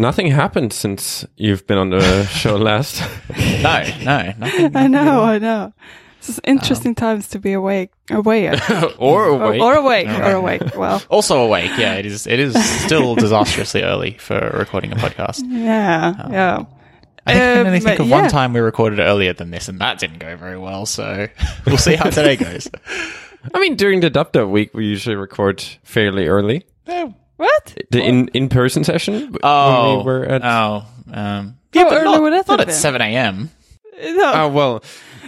nothing happened since you've been on the show last. No, no, nothing. I know, I know. This is interesting times to be awake, awake, or or, awake. or awake, or awake. Well, Also awake. Yeah, it is. It is still disastrously early for recording a podcast. yeah, yeah. I think I can Um, only think of yeah. one time we recorded earlier than this, and that didn't go very well. So we'll see how today goes. I mean, during the Dub Dub week, we usually record fairly early. What? The in in person session. Oh, when we were at. oh, um, How but early not, not at been? seven a.m. No, Oh well,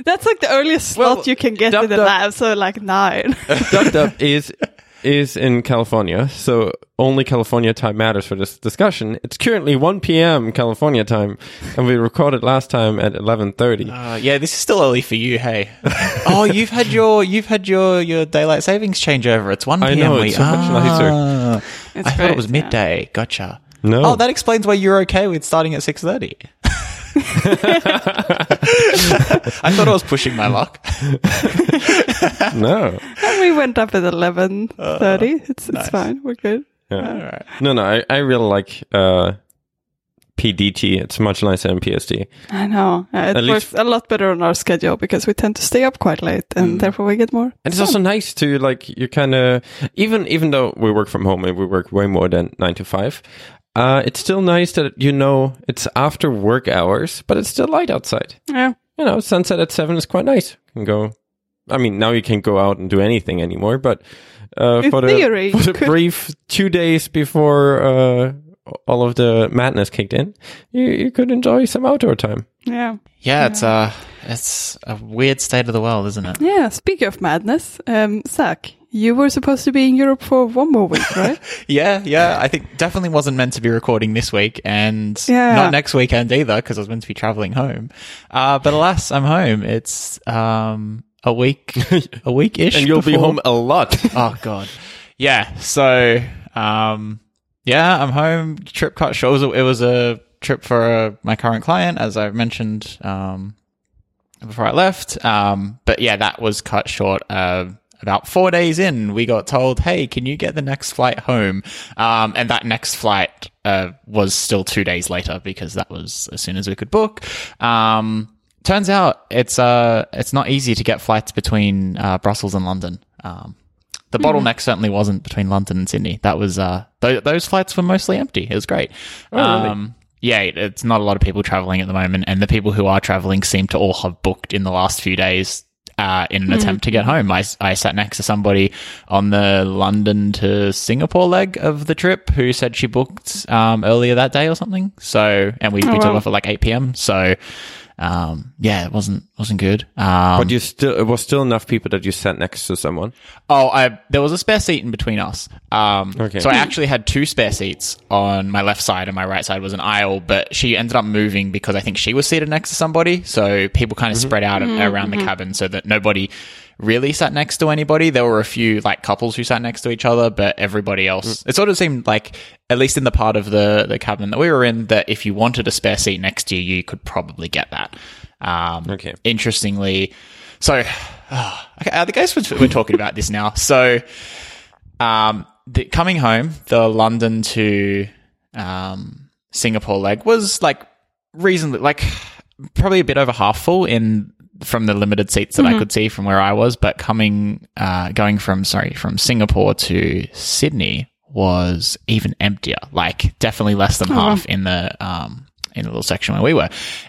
that's like the earliest slot Well, you can get Dub in the Dub- lab. So like nine. Dub Dub is is in California, so only California time matters for this discussion. It's currently 1 p.m. California time, and we recorded last time at 11:30. Uh, yeah, this is still early for you. Hey, oh, you've had your you've had your your daylight savings changeover. It's one I p.m. know, we- it's so much nicer. Ah, It's I thought it was yeah. midday. Gotcha. No. Oh, that explains why you're okay with starting at six thirty. I thought I was pushing my luck. no. and we went up at eleven thirty. it's it's fine. We're good. Yeah. No, no. I, I really like uh, PDT. It's much nicer than PST. I know. Uh, it At works least- a lot better on our schedule because we tend to stay up quite late, and therefore we get more. And it's also nice to like you kind of even even though we work from home and we work way more than nine to five. Uh, it's still nice that you know it's after work hours, but it's still light outside. Yeah. You know, sunset at seven is quite nice. You can go. I mean, now you can't go out and do anything anymore, but uh, In for the for the could- brief two days before uh, all of the madness kicked in, you you could enjoy some outdoor time. Yeah. Yeah, it's uh it's a weird state of the world, isn't it? Yeah. Speaking of madness, um, Zach, you were supposed to be in Europe for one more week, right? Yeah, yeah. I think definitely wasn't meant to be recording this week, and Yeah. not next weekend either, because I was meant to be traveling home. Uh, but alas, I'm home. It's um a week, a week ish, And you'll be home a lot. oh god, yeah. So um, yeah, I'm home. Trip cut short. It was a, it was a trip for uh, my current client, as I mentioned um before I left. Um, but yeah, that was cut short. Uh, about four days in, we got told, "Hey, can you get the next flight home?" Um, and that next flight uh, was still two days later because that was as soon as we could book. Um, turns out it's uh it's not easy to get flights between uh, Brussels and London. Um, the bottleneck certainly wasn't between London and Sydney. That was uh th- those flights were mostly empty. It was great. Um, yeah, it's not a lot of people traveling at the moment, and the people who are traveling seem to all have booked in the last few days. Uh, in an attempt to get home, I, I sat next to somebody on the London to Singapore leg of the trip who said she booked um, earlier that day or something. So, and we, we took off at like eight p.m. So, um, yeah, it wasn't wasn't good. Um, But you still, it was still enough people that you sat next to someone. Oh, I there was a spare seat in between us. Um, Okay. So I actually had two spare seats on my left side, and my right side was an aisle. But she ended up moving because I think she was seated next to somebody. So people kind of spread out around the cabin so that nobody really sat next to anybody. There were a few like couples who sat next to each other, but everybody else. It sort of seemed like, at least in the part of the the cabin that we were in, that if you wanted a spare seat next to you, you could probably get that. Um, Okay. Interestingly, so okay, I guess we're, we're talking about this now. So, um, the, coming home, the London to um, Singapore leg was like reasonably like probably a bit over half full in from the limited seats that I could see from where I was, but coming uh, going from sorry from Singapore to Sydney was even emptier, like definitely less than half in the um, in the little section where we were,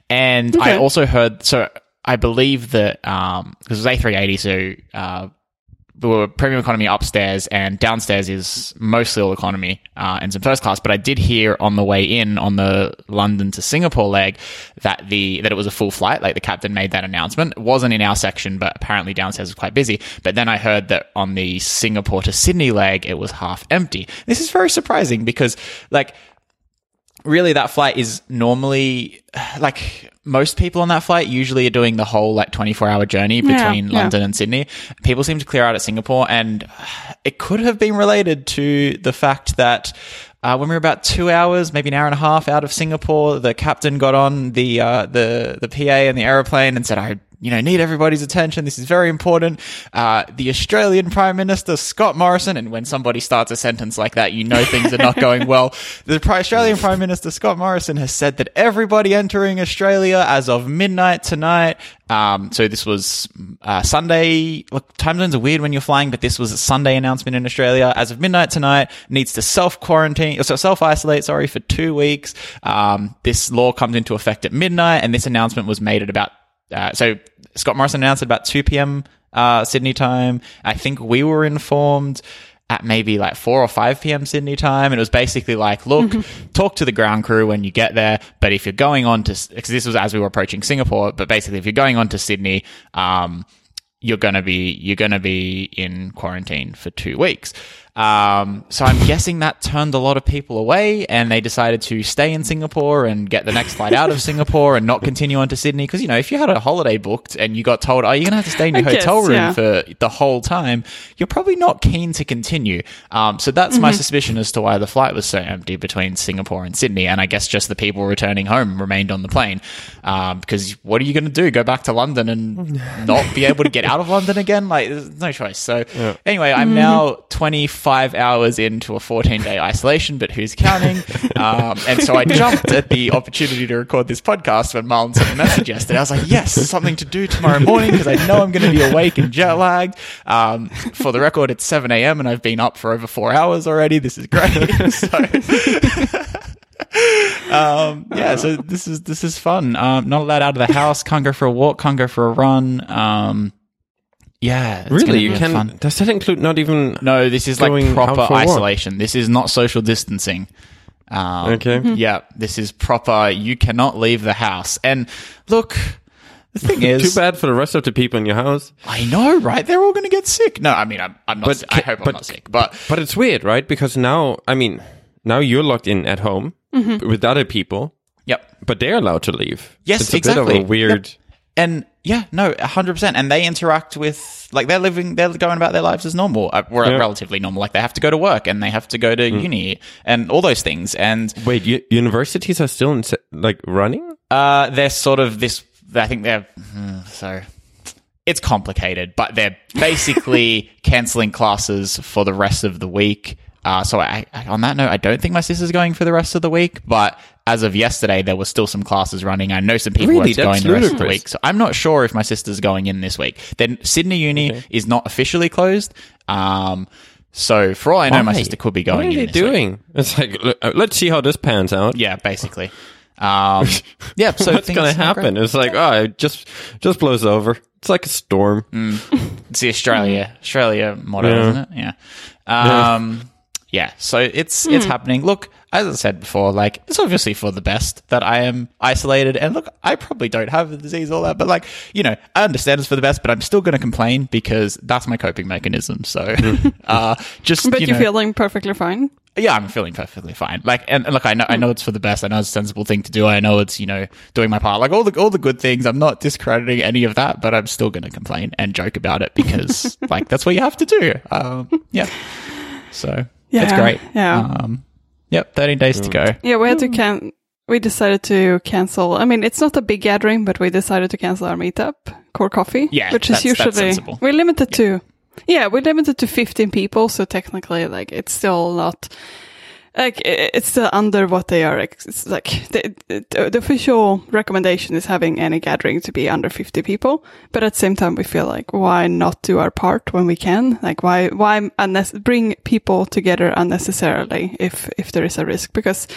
and I also heard so. I believe that um, because it was A380, so uh, were premium economy upstairs and downstairs is mostly all economy uh, and some first class. But I did hear on the way in on the London to Singapore leg that the that it was a full flight. Like the captain made that announcement. It wasn't in our section, but apparently downstairs was quite busy. But then I heard that on the Singapore to Sydney leg it was half empty. This is very surprising because like really that flight is normally like most people on that flight usually are doing the whole like 24 hour journey between yeah. London and Sydney. People seem to clear out at Singapore and it could have been related to the fact that uh, when we were about two hours, maybe an hour and a half out of Singapore, the captain got on the uh, the the PA and the aeroplane and said, "I you know, need everybody's attention. This is very important. Uh, the Australian Prime Minister, Scott Morrison, and when somebody starts a sentence like that, you know things are not going well. The Australian Prime Minister, Scott Morrison, has said that everybody entering Australia as of midnight tonight, um, so this was uh, Sunday. Look, time zones are weird when you're flying, but this was a Sunday announcement in Australia. As of midnight tonight, needs to self quarantine, so self isolate. Sorry for two weeks. Um, this law comes into effect at midnight, and this announcement was made at about uh, so Scott Morrison announced at about 2 p.m. Uh, Sydney time. I think we were informed at maybe like 4 or 5 p.m. Sydney time. And it was basically like, look, talk to the ground crew when you get there. But if you're going on to, because this was as we were approaching Singapore, but basically if you're going on to Sydney, um, you're gonna be you're gonna be in quarantine for two weeks. Um, so I'm guessing that turned a lot of people away, and they decided to stay in Singapore and get the next flight out of Singapore and not continue on to Sydney. Because you know, if you had a holiday booked and you got told, "Oh, you're gonna have to stay in your I guess, hotel room yeah. for the whole time," you're probably not keen to continue. Um, so that's my suspicion as to why the flight was so empty between Singapore and Sydney. And I guess just the people returning home remained on the plane. Um, because what are you going to do? Go back to London and not be able to get out of London again? Like, there's no choice. So anyway, I'm now 25 hours into a 14 day isolation, but who's counting? Um, and so I jumped at the opportunity to record this podcast when Marlon sent a message yesterday. I was like, yes, something to do tomorrow morning because I know I'm going to be awake and jet lagged. Um, for the record, it's 7 a.m. and I've been up for over four hours already. This is great. so, um, yeah, so this is this is fun. Um, not allowed out of the house. Can't go for a walk. Can't go for a run. Yeah, it's gonna Really? You can. fun. Does that include not even? No, this is like Going proper for a walk. isolation. This is not social distancing. Um, Okay. Yeah, this is proper. You cannot leave the house. And look, the thing is, Too bad for the rest of the people in your house. I know, right? They're all going to get sick. No, I mean, I'm, I'm not. But si- I ca- hope I'm not sick. But But it's weird, right? Because now, I mean, now you're locked in at home with other people, yep. but they're allowed to leave. Yes, it's a exactly. bit of a weird. And yeah, no, hundred percent. And they interact with like they're living, they're going about their lives as normal, uh, or Yeah. relatively normal. Like they have to go to work and they have to go to uni and all those things. And Wait, u- universities are still in, like running? uh, they're sort of this. I think they're hmm, so. It's complicated, but they're basically canceling classes for the rest of the week. Uh, so I, I, on that note, I don't think my sister's going for the rest of the week, but as of yesterday, there were still some classes running. I know some people Really? are going That's the rest of the week. So I'm not sure if my sister's going in this week. Then Sydney Uni is not officially closed. Um, so for all I know, my sister could be going. What are in they this week. doing? It's like, uh, let's see how this pans out. Yeah, basically. Um, yeah. So What's going to happen? It's like, oh, it just, just blows over. It's like a storm. It's the Australia Australia motto, Yeah. isn't it? Yeah. Um, yeah. Yeah, so it's it's happening. Look, as I said before, like it's obviously for the best that I am isolated. And look, I probably don't have the disease all that, but like you know, I understand it's for the best, but I'm still going to complain because that's my coping mechanism. So, uh, just But you you're know, feeling perfectly fine. yeah, I'm feeling perfectly fine. Like, and, and look, I know, I know it's for the best. I know it's a sensible thing to do. I know it's, you know, doing my part. Like all the, all the good things. I'm not discrediting any of that, but I'm still going to complain and joke about it because, like, that's what you have to do. Um, yeah. So it's great. yeah. Um, yep. 13 days to go. Yeah, we had to can. We decided to cancel. I mean, it's not a big gathering, but we decided to cancel our meetup, Core Coffee. Yeah, which is that's- that's usually sensible. we're limited to. Yeah, we're limited to 15 people, so technically, like, it's still not. Like it's still under what they are. It's like the, the, official recommendation is having any gathering to be under 50 people. But at the same time, we feel like why not do our part when we can? Like why why bring people together unnecessarily if if there is a risk? Because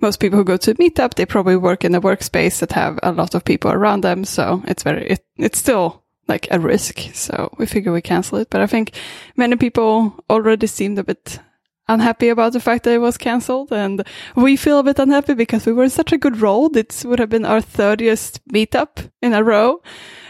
most people who go to a meetup, they probably work in a workspace that have a lot of people around them. So it's very, it, it's still like a risk. So we figure we cancel it. But I think many people already seemed a bit unhappy about the fact that it was cancelled. And we feel a bit unhappy because we were in such a good roll. This would have been our 30th meetup in a row.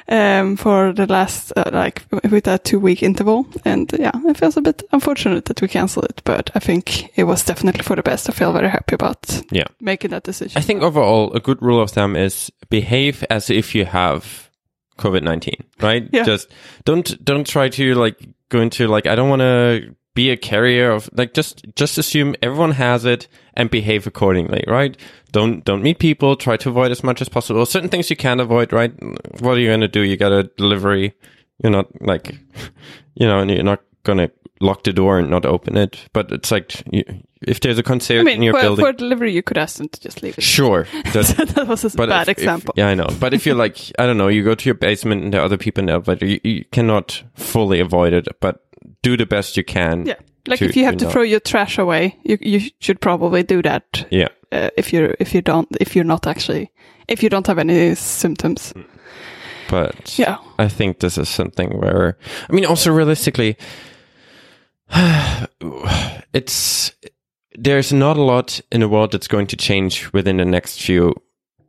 Um, for the last, uh, like, with that two week interval. And yeah, it feels a bit unfortunate that we canceled it, but I think it was definitely for the best. I feel very happy about Yeah. making that decision. I think overall, a good rule of thumb is behave as if you have COVID nineteen, right? Yeah. Just don't don't try to like go into like I don't want to be a carrier of like just just assume everyone has it and behave accordingly, right? Don't don't meet people. Try to avoid as much as possible. Certain things you can't avoid, right? What are you gonna do? You got a delivery. You're not like, you know, and you're not gonna lock the door and not open it. But it's like you, if there's a concierge I mean, in your for, building, for delivery, you could ask them to just leave it. sure. That, that was a bad if- if- example. yeah, I know. But if you're like, I don't know, you go to your basement and there are other people in the elevator, you, you cannot fully avoid it, but do the best you can. Yeah. Like to- if you have to to not- throw your trash away, you you should probably do that. Yeah. Uh, if you're if you don't if you're not actually if you don't have any symptoms. But Yeah. I think this is something where, I mean, also realistically, it's, there's not a lot in the world that's going to change within the next few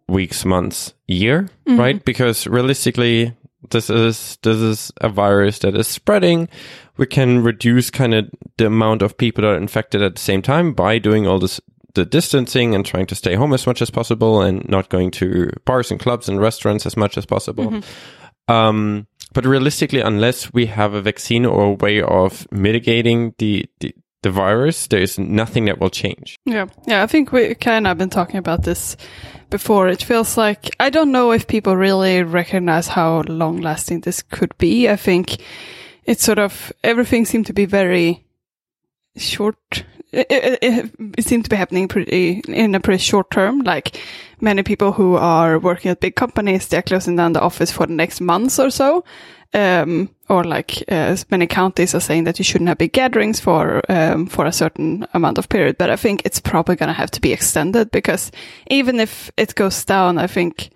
weeks, months, year, right? Because realistically, this is, this is a virus that is spreading. We can reduce kind of the amount of people that are infected at the same time by doing all this, the distancing and trying to stay home as much as possible and not going to bars and clubs and restaurants as much as possible. Um, but realistically, unless we have a vaccine or a way of mitigating the, the, the virus, there's nothing that will change. Yeah, yeah. I think we kind of been talking about this before. It feels like I don't know if people really recognize how long lasting this could be. I think it's sort of everything seemed to be very short. It, it, it seemed to be happening pretty in a pretty short term. Like many people who are working at big companies, they're closing down the office for the next months or so. Um, or like uh, many counties are saying that you shouldn't have big gatherings for um, for a certain amount of period. But I think it's probably going to have to be extended because even if it goes down, I think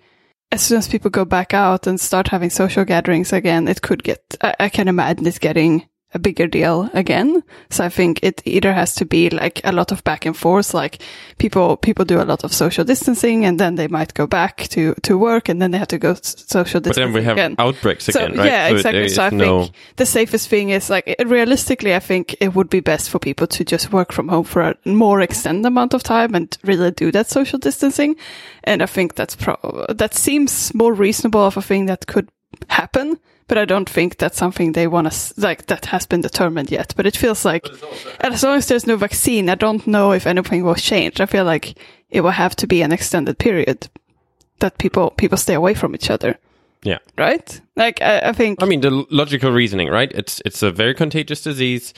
as soon as people go back out and start having social gatherings again, it could get. I, I can imagine it getting a bigger deal again. So I think it either has to be like a lot of back and forth, like people people do a lot of social distancing, and then they might go back to to work, and then they have to go social But distancing then we have again. outbreaks So again, right? yeah, So exactly. So I no- think the safest thing is like realistically, I think it would be best for people to just work from home for a more extended amount of time and really do that social distancing. And I think that's pro that seems more reasonable of a thing that could happen. But I don't think that's something they want to like that has been determined yet. But it feels like as long as there's no vaccine, I don't know if anything will change. I feel like it will have to be an extended period that people people stay away from each other yeah. right? Like I, I think I mean, the logical reasoning, right? It's it's a very contagious disease.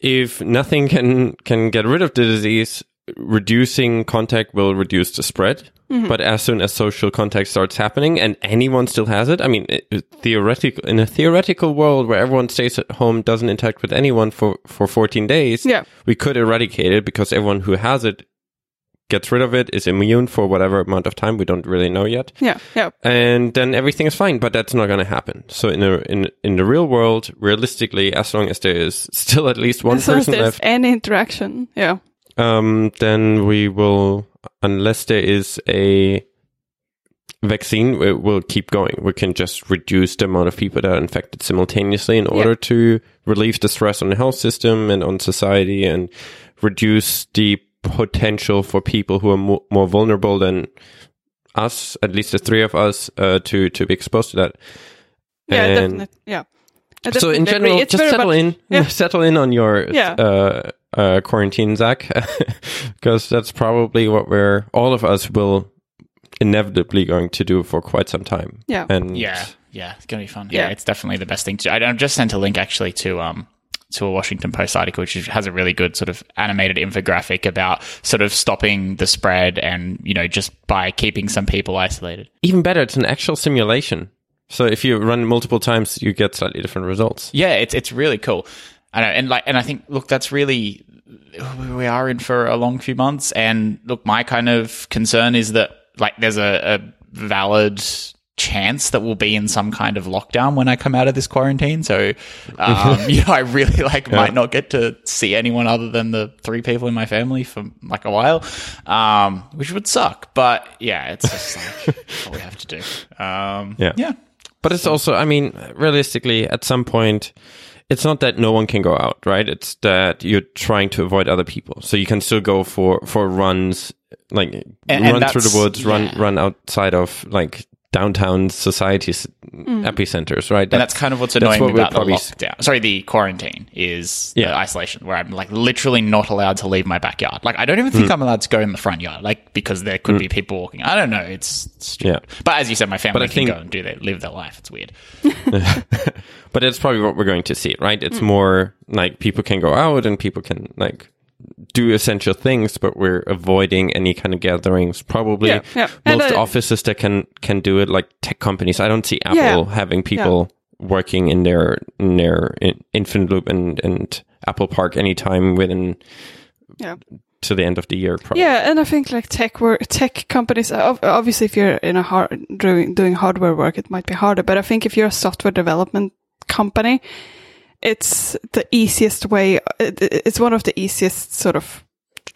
If nothing can can get rid of the disease, reducing contact will reduce the spread. But as soon as social contact starts happening and anyone still has it, I mean, it, it- theoretical in a theoretical world where everyone stays at home, doesn't interact with anyone for for 14 days, Yeah. we could eradicate it because everyone who has it gets rid of it, is immune for whatever amount of time. We don't really know yet yeah, yeah, and then everything is fine. But that's not going to happen. So in a, in in the real world, realistically, as long as there is still at least one as long as person there's left, any interaction, yeah, um, then we will, unless there is a vaccine, it will keep going. We can just reduce the amount of people that are infected simultaneously in order to relieve the stress on the health system and on society and reduce the potential for people who are mo- more vulnerable than us, at least the three of us, uh, to, to be exposed to that. yeah, And- definitely, yeah. I so in general, It's just settle much- in, yeah. settle in on your Yeah. uh, uh, quarantine, Zach, because that's probably what we're all of us will inevitably going to do for quite some time. Yeah. and Yeah, yeah, it's gonna be fun. Yeah. Yeah, it's definitely the best thing to. I, I just sent a link actually to um to a Washington Post article which has a really good sort of animated infographic about sort of stopping the spread and you know just by keeping some people isolated. even better, it's an actual simulation. So if you run multiple times, you get slightly different results. Yeah, it's it's really cool. I know, and like, and I think, look, that's really we are in for a long few months. And look, my kind of concern is that like there's a, a valid chance that we'll be in some kind of lockdown when I come out of this quarantine. So, um, you know, I really like might not get to see anyone other than the three people in my family for like a while, um, which would suck. But yeah, it's just like what we have to do. Um, Yeah. yeah. But it's also, I mean, realistically, at some point, it's not that no one can go out, right? It's that you're trying to avoid other people. So you can still go for, for runs, like and run through the woods, run, run outside of like downtown society s- epicenters, right? And that's kind of what's that's annoying what about the probably lockdown. Sorry, the quarantine is Yeah. the isolation where I'm like literally not allowed to leave my backyard. Like I don't even think Hmm. I'm allowed to go in the front yard, like because there could be people walking. I don't know. It's stupid. Yeah. But as you said, my family I can think- go and do their live their life. It's weird. but that's probably what we're going to see, right? Mm. It's more like people can go out and people can like do essential things, but we're avoiding any kind of gatherings. Probably Yeah, yeah. And, most uh, offices that can can do it, like tech companies. I don't see Apple Yeah. having people working in their in their in Infinite Loop and and Apple Park anytime within Yeah. to the end of the year. Probably. Yeah, and I think like tech work, tech companies. Obviously, if you're in a hard doing doing hardware work, it might be harder. But I think if you're a software development company, it's the easiest way. It's one of the easiest sort of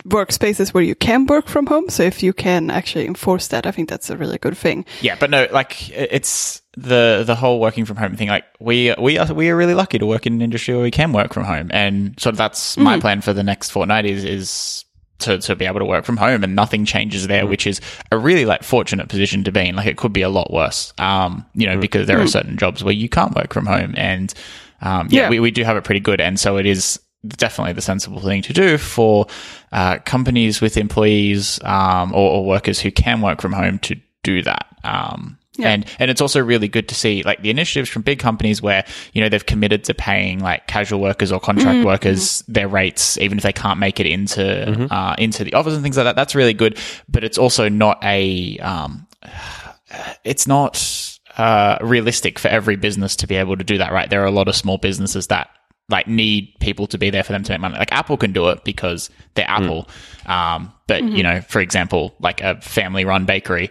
workspaces where you can work from home. So if you can actually enforce that, I think that's a really good thing. Yeah, but no, like it's the the whole working from home thing. Like we we are we are really lucky to work in an industry where we can work from home, and so that's my mm. plan for the next fortnight is is to to be able to work from home, and nothing changes there, mm. which is a really like fortunate position to be in. Like it could be a lot worse, um, you know, mm. because there are certain jobs where you can't work from home, and um, yeah, Yeah. we we do have it pretty good, and so it is definitely the sensible thing to do for uh, companies with employees um, or, or workers who can work from home to do that. Um, Yeah. And and it's also really good to see like the initiatives from big companies where you know they've committed to paying like casual workers or contract workers their rates even if they can't make it into uh, into the office and things like that. That's really good, but it's also not a um, it's not uh, realistic for every business to be able to do that, right? There are a lot of small businesses that like need people to be there for them to make money. Like Apple can do it because they're Apple. Um, but you know, for example, like a family run bakery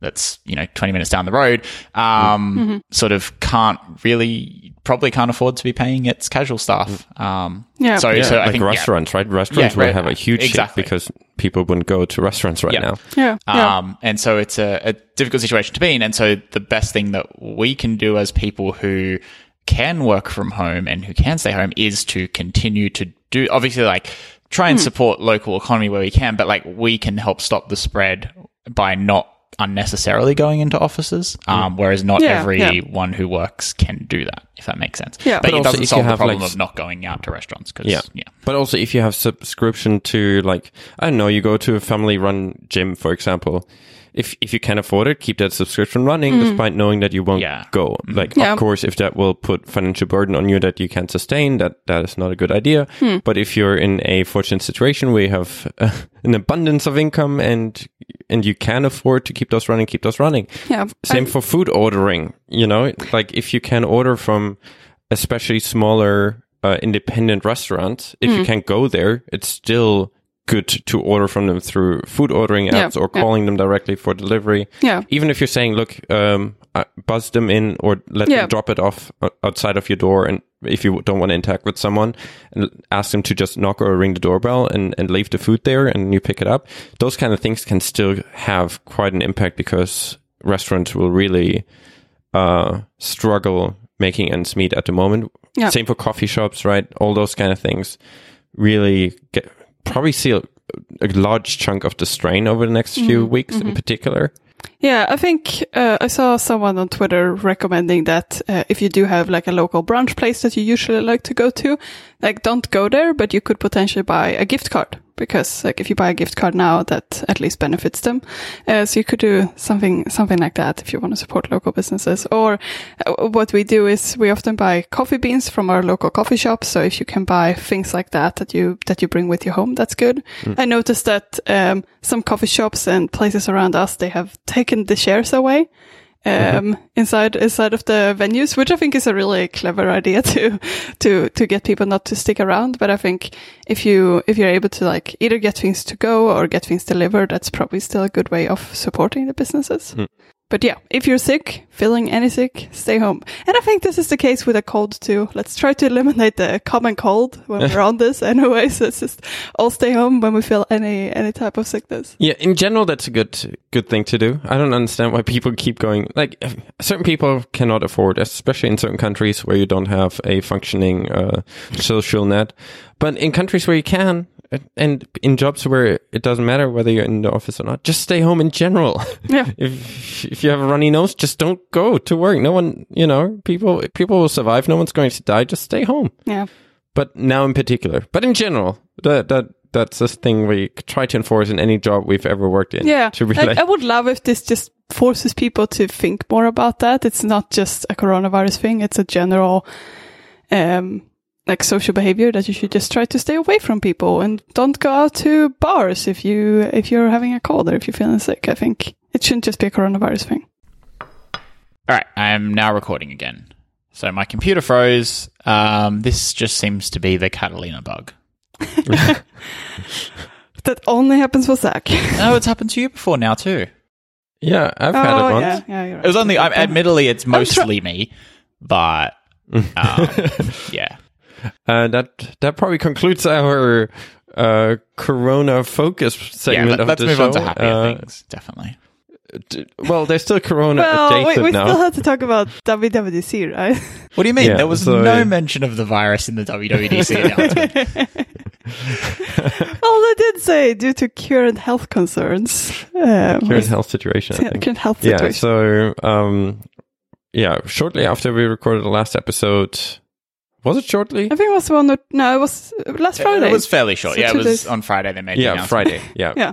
that's, you know, 20 minutes down the road, um, sort of can't really, probably can't afford to be paying its casual staff. Um, Yeah. so, Yeah, so I like think, yeah. restaurants, right? Restaurants Yeah, will right. have a huge hit Exactly. because people wouldn't go to restaurants right Yeah. now. Yeah. yeah. Um, and so it's a, a difficult situation to be in. And so the best thing that we can do as people who can work from home and who can stay home is to continue to do, obviously, like try Hmm. and support local economy where we can, but like we can help stop the spread by not unnecessarily going into offices. Um, whereas not Yeah, everyone who works can do that, if that makes sense. Yeah. But, But it also doesn't you solve the have, problem like, of not going out to restaurants. Cause, Yeah. yeah. But also, if you have subscription to like, I don't know, you go to a family run gym, for example. If if you can afford it, keep that subscription running, despite knowing that you won't Yeah. go. Like, Yeah. of course, if that will put financial burden on you that you can't sustain, that that is not a good idea. But if you're in a fortunate situation where you have uh, an abundance of income and and you can afford to keep those running, keep those running. yeah. Same for food ordering. You know, like if you can order from especially smaller uh, independent restaurants, if you Mm. can't go there, it's still good to order from them through food ordering Yeah, apps or yeah. calling them directly for delivery. Yeah. Even if you're saying, look, um, uh, buzz them in or let Yeah. them drop it off outside of your door. And if you don't want to interact with someone and ask them to just knock or ring the doorbell and, and leave the food there and you pick it up, those kind of things can still have quite an impact because restaurants will really uh, struggle making ends meet at the moment. Yeah. Same for coffee shops, right? All those kind of things really get probably see a, a large chunk of the strain over the next few mm-hmm. weeks in mm-hmm. particular. Yeah, I think uh, I saw someone on Twitter recommending that uh, if you do have like a local brunch place that you usually like to go to, like don't go there, but you could potentially buy a gift card because like if you buy a gift card now, that at least benefits them. Uh, so you could do something something like that if you want to support local businesses. Or uh, what we do is we often buy coffee beans from our local coffee shop. So if you can buy things like that that you that you bring with you home, that's good. I noticed that um, some coffee shops and places around us they have taken the shares away um, inside inside of the venues, which I think is a really clever idea to to to get people not to stick around. But I think if you if you're able to like either get things to go or get things delivered, that's probably still a good way of supporting the businesses. But yeah, if you're sick, feeling any sick, stay home. And I think this is the case with a cold too. Let's try to eliminate the common cold when we're on this anyway. So it's just all stay home when we feel any any type of sickness. Yeah, in general, that's a good good thing to do. I don't understand why people keep going. Like certain people cannot afford, especially in certain countries where you don't have a functioning uh, social net. But in countries where you can, and in jobs where it doesn't matter whether you're in the office or not, just stay home in general. Yeah. if if you have a runny nose, just don't go to work. No one, you know, people people will survive. No one's going to die. Just stay home. Yeah. But now in particular, but in general, that that that's this thing we try to enforce in any job we've ever worked in. Yeah. to be Like, like, I would love if this just forces people to think more about that. It's not just a coronavirus thing. It's a general, um, like social behavior that you should just try to stay away from people and don't go out to bars if you, if you're having a cold or if you're feeling sick. I think it shouldn't just be a coronavirus thing. All right, I am now recording again. So my computer froze. Um, this just seems to be the Catalina bug. That only happens for Zach. No, it's happened to you before now too. yeah, I've had it oh, once. yeah. Yeah, you're right. It was only, I'm, admittedly, it's try- mostly me, but um, yeah. Uh, that that probably concludes our uh, Corona focus Yeah, segment let, of us the move show. on to happier Uh, things, definitely. d- well, there's still Corona well, we, adjacent we now. still have to talk about WWDC, right? What do you mean? Yeah, there was so- no mention of the virus in the WWDC announcement. well, they did say due to current health concerns. Um, Current health situation. I think. current health situation. Yeah. So, um, yeah, shortly after we recorded the last episode, was it shortly? I think it was one or no, it was last Friday. It was fairly short. So yeah, it was days. on Friday they made Yeah, announcement. Friday. Yeah. yeah,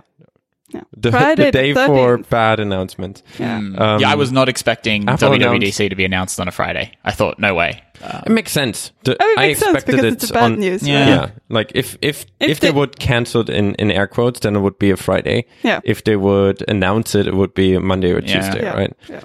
yeah. The, Friday the day the for bad announcement. yeah. Um, yeah, I was not expecting Apple WWDC to be announced on a Friday. I thought, no way. It makes sense. The- I mean, it I makes sense expected because it it's bad on, news. Yeah. right? Yeah, like if if if, If they, they- would cancel it in in air quotes, then it would be a Friday. Yeah. If they would announce it, it would be a Monday or Yeah. Tuesday, Yeah. right? Yeah.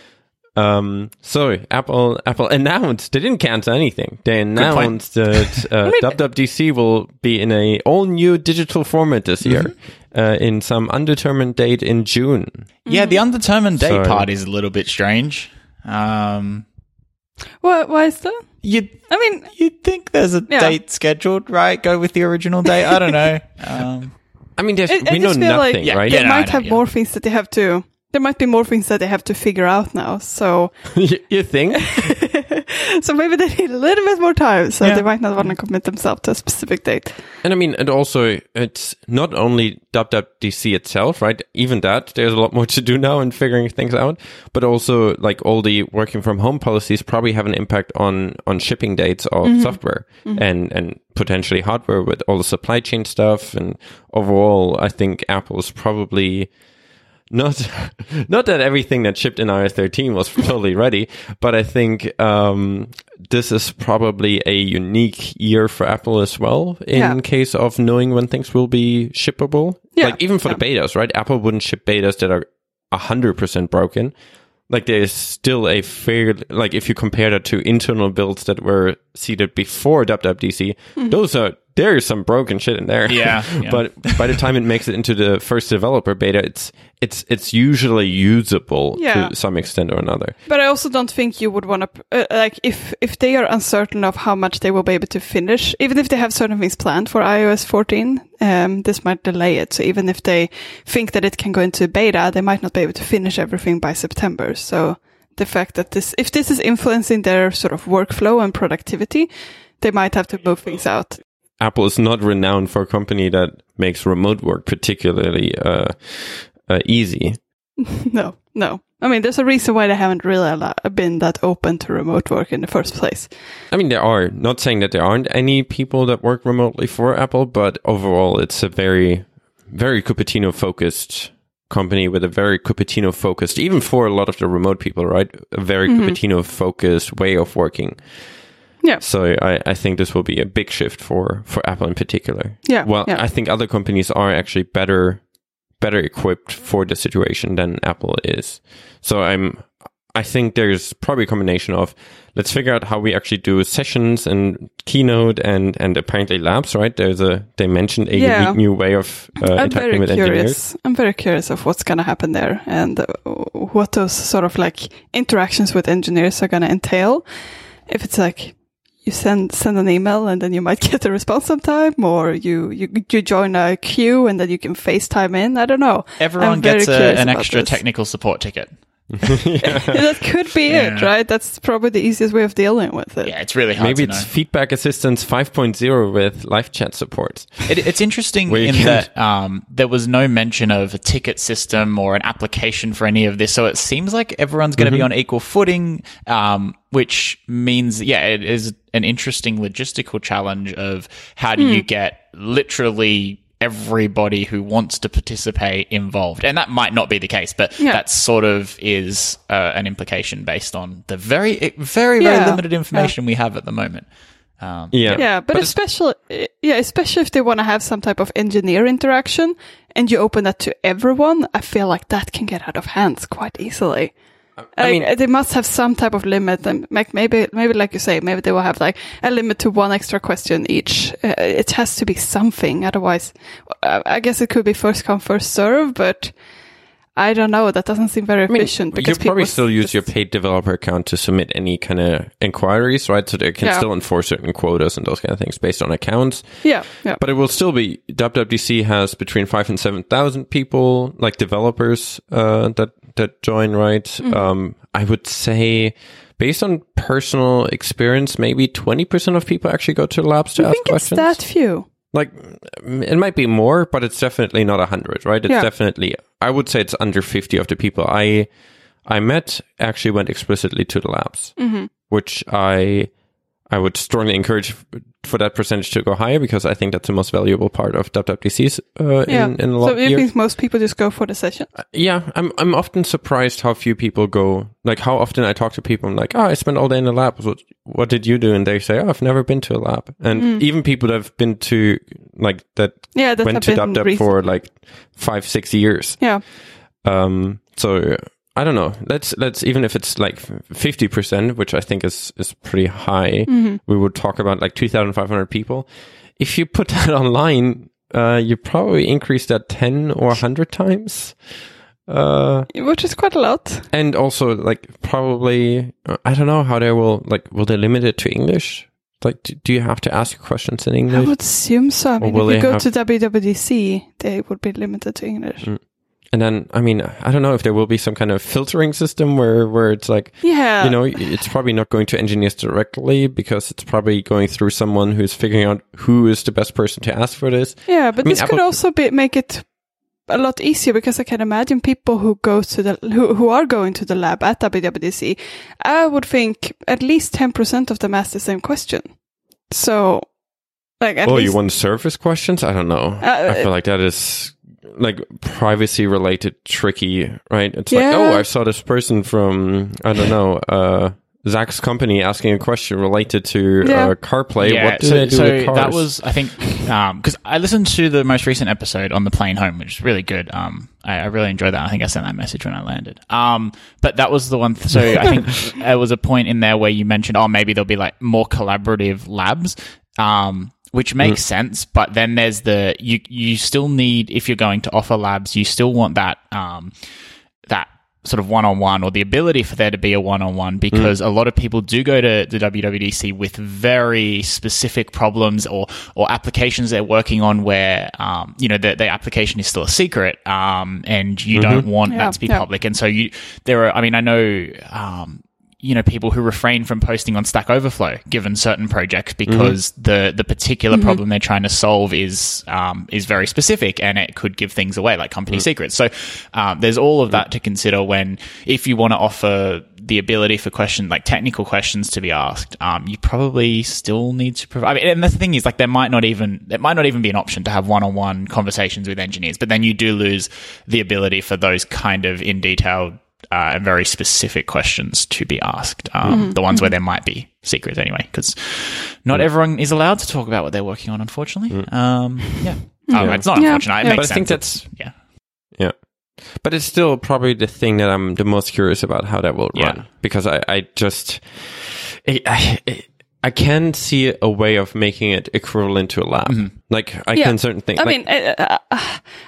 Um. So Apple Apple announced they didn't cancel anything. They announced that uh, WWDC will be in a all new digital format this year, Mm-hmm. uh, in some undetermined date in June. Yeah, the undetermined date So- part is a little bit strange. Um, Why, why is that? you'd, I mean, you'd think there's a Yeah. date scheduled, right? Go with the original date. I don't know. Um, I mean, there's, I- I we know just feel like- nothing, Yeah, right? they no, might have yeah. more things that they have to. There might be more things that they have to figure out now. So, you, you think? so maybe they need a little bit more time. So Yeah. they might not want to commit themselves to a specific date. And I mean, and also it's not only WWDC itself, right? Even that, there's a lot more to do now in figuring things out. But also, like all the working from home policies probably have an impact on on shipping dates of mm-hmm. software mm-hmm. and and potentially hardware with all the supply chain stuff. And overall, I think Apple is probably not not that everything that shipped in iOS 13 was totally ready, but I think um, this is probably a unique year for Apple as well in Yeah. case of knowing when things will be shippable. Yeah. Like even for the betas, right? Apple wouldn't ship betas that are hundred percent broken. Like there's still a fair like if you compare that to internal builds that were seeded before WWDC, those are there's some broken shit in there. Yeah, yeah. but by the time it makes it into the first developer beta, it's it's it's usually usable Yeah. to some extent or another. But I also don't think you would want to uh, like if if they are uncertain of how much they will be able to finish, even if they have certain things planned for iOS 14, um, this might delay it. So even if they think that it can go into beta, they might not be able to finish everything by September. So the fact that this, if this is influencing their sort of workflow and productivity, they might have to move things out. Apple is not renowned for a company that makes remote work particularly uh, uh, easy. no, no. I mean, there's a reason why they haven't really been that open to remote work in the first place. I mean, there are not saying that there aren't any people that work remotely for Apple, but overall, it's a very, very Cupertino focused company with a very Cupertino focused, even for a lot of the remote people, right? A very Cupertino focused way of working. Yeah. So I, I think this will be a big shift for, for Apple in particular. Yeah, Well, yeah. I think other companies are actually better, better equipped for the situation than Apple is. So I'm, I think there's probably a combination of let's figure out how we actually do sessions and keynote and, and apparently labs, right? There's a, they mentioned a Yeah. unique new way of uh, I'm interacting very with engineers. curious. I'm very curious of what's going to happen there and uh, what those sort of like interactions with engineers are going to entail. If it's like you send send an email and then you might get a response sometime, or you you you join a queue and then you can FaceTime in. I don't know. everyone gets a, an extra this. technical support ticket. that could be it, right? That's probably the easiest way of dealing with it. Yeah, it's really hard Maybe to it's know. Feedback Assistant 5.0 with live chat support. It, it's interesting in can- that um, there was no mention of a ticket system or an application for any of this. So it seems like everyone's going to be on equal footing, um, which means, yeah, it is an interesting logistical challenge of how do you get literally everybody who wants to participate involved. And that might not be the case, but Yeah. that sort of is uh, an implication based on the very, very, very Yeah. limited information we have at the moment. Um, Yeah. Yeah, but, it's- especially yeah, especially if they want to have some type of engineer interaction and you open that to everyone, I feel like that can get out of hands quite easily. I mean- they must have some type of limit, and like maybe, maybe like you say, maybe they will have like a limit to one extra question each. Uh, it has to be something, otherwise, uh, I guess it could be first come first serve. But I don't know. That doesn't seem very I mean, efficient. you because probably still use your paid developer account to submit any kind of inquiries, right? So they can Yeah. still enforce certain quotas and those kind of things based on accounts. yeah, yeah. But it will still be WWDC has between five and seven thousand people, like developers, uh, that that join, right? Mm-hmm. Um, I would say, based on personal experience, maybe twenty percent of people actually go to the labs to I ask think it's questions. that few. like mm, it might be more, but it's definitely not a hundred, right? It's Yeah. definitely I would say it's under fifty of the people I I met actually went explicitly to the labs, Mm-hmm. which I I would strongly encourage for that percentage to go higher because I think that's the most valuable part of WWDCs uh, Yeah. in, in a lot so you think most people just go for the session? Yeah, I'm I'm often surprised how few people go. Like how often I talk to people, I'm like, oh, I spent all day in the lab. What what did you do? And they say, oh, I've never been to a lab. And even people that have been to like that Yeah, that went to recent- for like five six years. Yeah. Um, so I don't know. Let's let's even if it's like fifty percent, which I think is is pretty high. Mm-hmm. We would talk about like two thousand five hundred people. If you put that online, uh, you probably increase that ten or hundred times. Uh, Which is quite a lot. and also like probably I don't know how they will like will they limit it to English? Like, do, do you have to ask questions in English? I would assume so. I mean, if you go have- to WWDC, they would be limited to English. Mm. And then, I mean, I don't know if there will be some kind of filtering system where, where it's like, Yeah. you know, it's probably not going to engineers directly because it's probably going through someone who's figuring out who is the best person to ask for this. yeah, but I mean, this could Apple- also be make it a lot easier because I can imagine people who go to the who, who are going to the lab at WWDC. I would think at least ten percent of them ask the same question. So, like, at oh, least you want service questions? I don't know. Uh, I feel like that is like privacy related tricky, right? It's Yeah. like, oh, I saw this person from, I don't know, uh, Zach's company asking a question related to Yeah. uh, CarPlay. Yeah, what do so, they do so with cars? that was, I think, because I listened to the most recent episode on the plane home, which is really good. Um, I, I really enjoyed that. I think I sent that message when I landed. Um, but that was the one. Th- so I think there was a point in there where you mentioned, oh, maybe there'll be like more collaborative labs. Um, which makes sense, but then there's the you you still need if you're going to offer labs, you still want that um that sort of one-on-one or the ability for there to be a one-on-one because a lot of people do go to the WWDC with very specific problems or or applications they're working on where um, you know the, the application is still a secret um, and you don't want Yeah, that to be yeah. public. And so you there are I mean I know um, you know people who refrain from posting on Stack Overflow given certain projects because the the particular problem they're trying to solve is um, is very specific and it could give things away like company secrets. So um, there's all of that to consider when if you want to offer the ability for question like technical questions to be asked, um, you probably still need to provide. I mean, and the thing is like there might not even it might not even be an option to have one on one conversations with engineers, but then you do lose the ability for those kind of in detail uh, and very specific questions to be asked. Um, The ones where there might be secrets anyway, because not everyone is allowed to talk about what they're working on, unfortunately. Um, yeah. Oh, it's not Yeah. unfortunate. It Yeah. makes But I sense. think It's- yeah. Yeah. But it's still probably the thing that I'm the most curious about how that will Yeah. run because I, I just I, I, I can see a way of making it equivalent to a lab. Mm-hmm. Like I Yeah. can certain things. I like, mean, uh,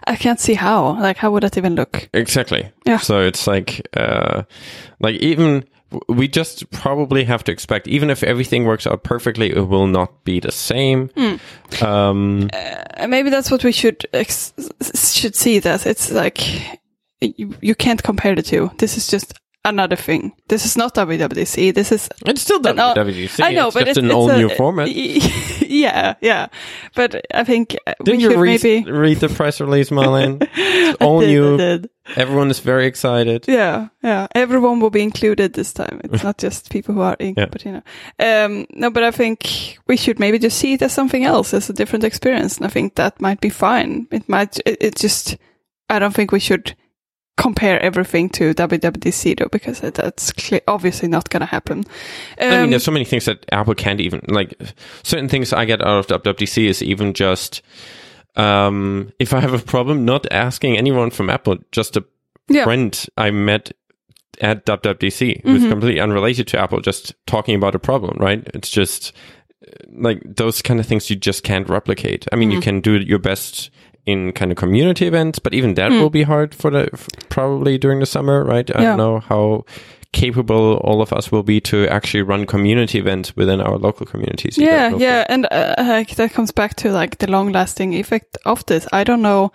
I can't see how. Like, how would that even look? exactly. Yeah. So it's like uh, like even we just probably have to expect even if everything works out perfectly, it will not be the same. Hmm. Um, Uh, maybe that's what we should ex- should see. That it's like you, you can't compare the two. This is just another thing. This is not WWDC. This is It's still WWDC. I know, it's but just it's an all new format. Yeah, yeah. But I think uh, Did we you should read, maybe read the press release, Marlene? All did, new. Everyone is very excited. Yeah, yeah. Everyone will be included this time. It's not just people who are in, Yeah. but you know. Um, no, but I think we should maybe just see it as something else, as a different experience. And I think that might be fine. It might, it, it just, I don't think we should compare everything to WWDC though, because that's obviously not going to happen. I mean, Um, there's so many things that Apple can't even like. Certain things I get out of WWDC is even just um, if I have a problem, not asking anyone from Apple, just a Yeah. friend I met at WWDC who's Mhm. completely unrelated to Apple, just talking about a problem. Right? It's just like those kind of things you just can't replicate. I mean, you Mhm. can do your best in kind of community events, but even that Mm. will be hard for the f- probably during the summer, right? I Yeah. don't know how capable all of us will be to actually run community events within our local communities. yeah, No yeah, and uh, like that comes back to like the long-lasting effect of this. I don't know.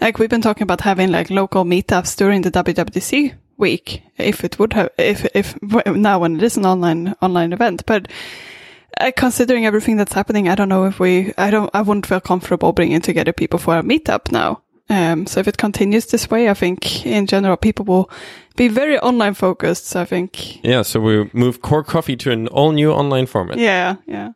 Like we've been talking about having like local meetups during the WWDC week, if it would have, if if now when it is an online online event, but. Uh, considering everything that's happening, I don't know if we, I don't, I wouldn't feel comfortable bringing together people for a meetup now. Um, so if it continues this way, I think in general people will be very online focused. So I think Yeah, so we move Core Coffee to an all new online format. yeah, yeah.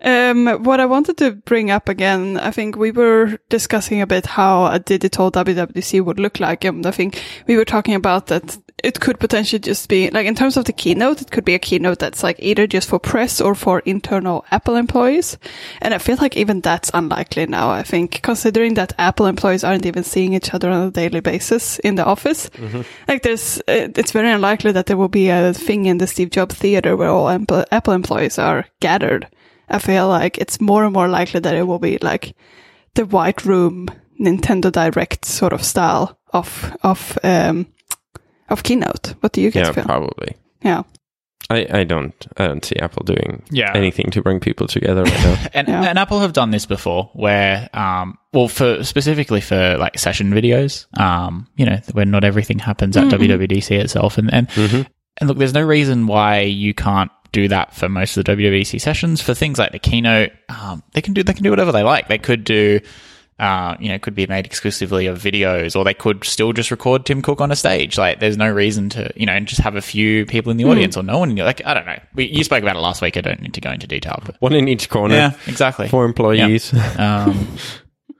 Um, what I wanted to bring up again, I think we were discussing a bit how a digital WWDC would look like, and I think we were talking about that it could potentially just be like in terms of the keynote, it could be a keynote that's like either just for press or for internal Apple employees, and I feel like even that's unlikely now. I think considering that Apple employees aren't even seeing each other on a daily basis in the office, like there's, it's very unlikely that there will be a thing in the Steve Jobs theater where all Apple employees are gathered. I feel like it's more and more likely that it will be like the white room Nintendo Direct sort of style of of um of keynote. What do you guys feel? Yeah, feel? probably. Yeah. I, I don't I don't see Apple doing Yeah. anything to bring people together right now. And, Yeah. and Apple have done this before, where, um, well, for specifically for like session videos, um, you know, where not everything happens at Mhm. WWDC itself, and and Mhm. and look, there's no reason why you can't do that for most of the WWDC sessions. For things like the keynote, um, they can do they can do whatever they like. They could do. Uh, you know, it could be made exclusively of videos, or they could still just record Tim Cook on a stage. Like, there's no reason to, you know, and just have a few people in the audience or no one. In the, like, I don't know. We, you spoke about it last week. I don't need to go into detail, but One in each corner yeah, exactly. for employees. Um,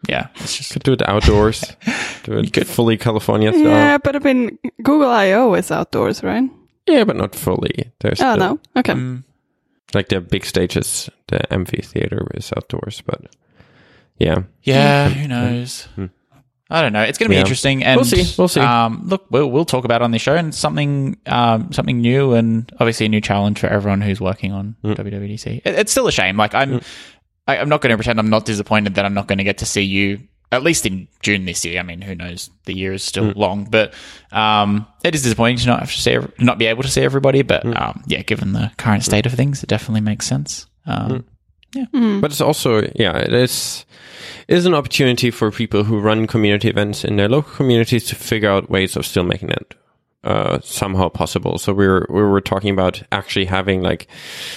yeah, it's just Could do it outdoors. do it fully California style. Yeah, but I mean, Google I/O is outdoors, right? Yeah, but not fully. There's Oh still- no, okay. mm, like the big stages, the amphitheater is outdoors, but yeah, yeah. Who knows? Hmm. I don't know. It's going to be Yeah. interesting, and We'll see. We'll see. Um, look, we'll we'll talk about it on the show, and something um, something new, and obviously a new challenge for everyone who's working on Mm. WWDC. It, it's still a shame. Like I'm, I, I'm not going to pretend I'm not disappointed that I'm not going to get to see you at least in June this year. I mean, who knows? The year is still Mm. long, but um, it is disappointing to not have to see, ev- not be able to see everybody. But Mm. um, yeah, given the current state of things, it definitely makes sense. Um, Mm. but it's also yeah, it is is an opportunity for people who run community events in their local communities to figure out ways of still making it uh, somehow possible. So we were we were talking about actually having like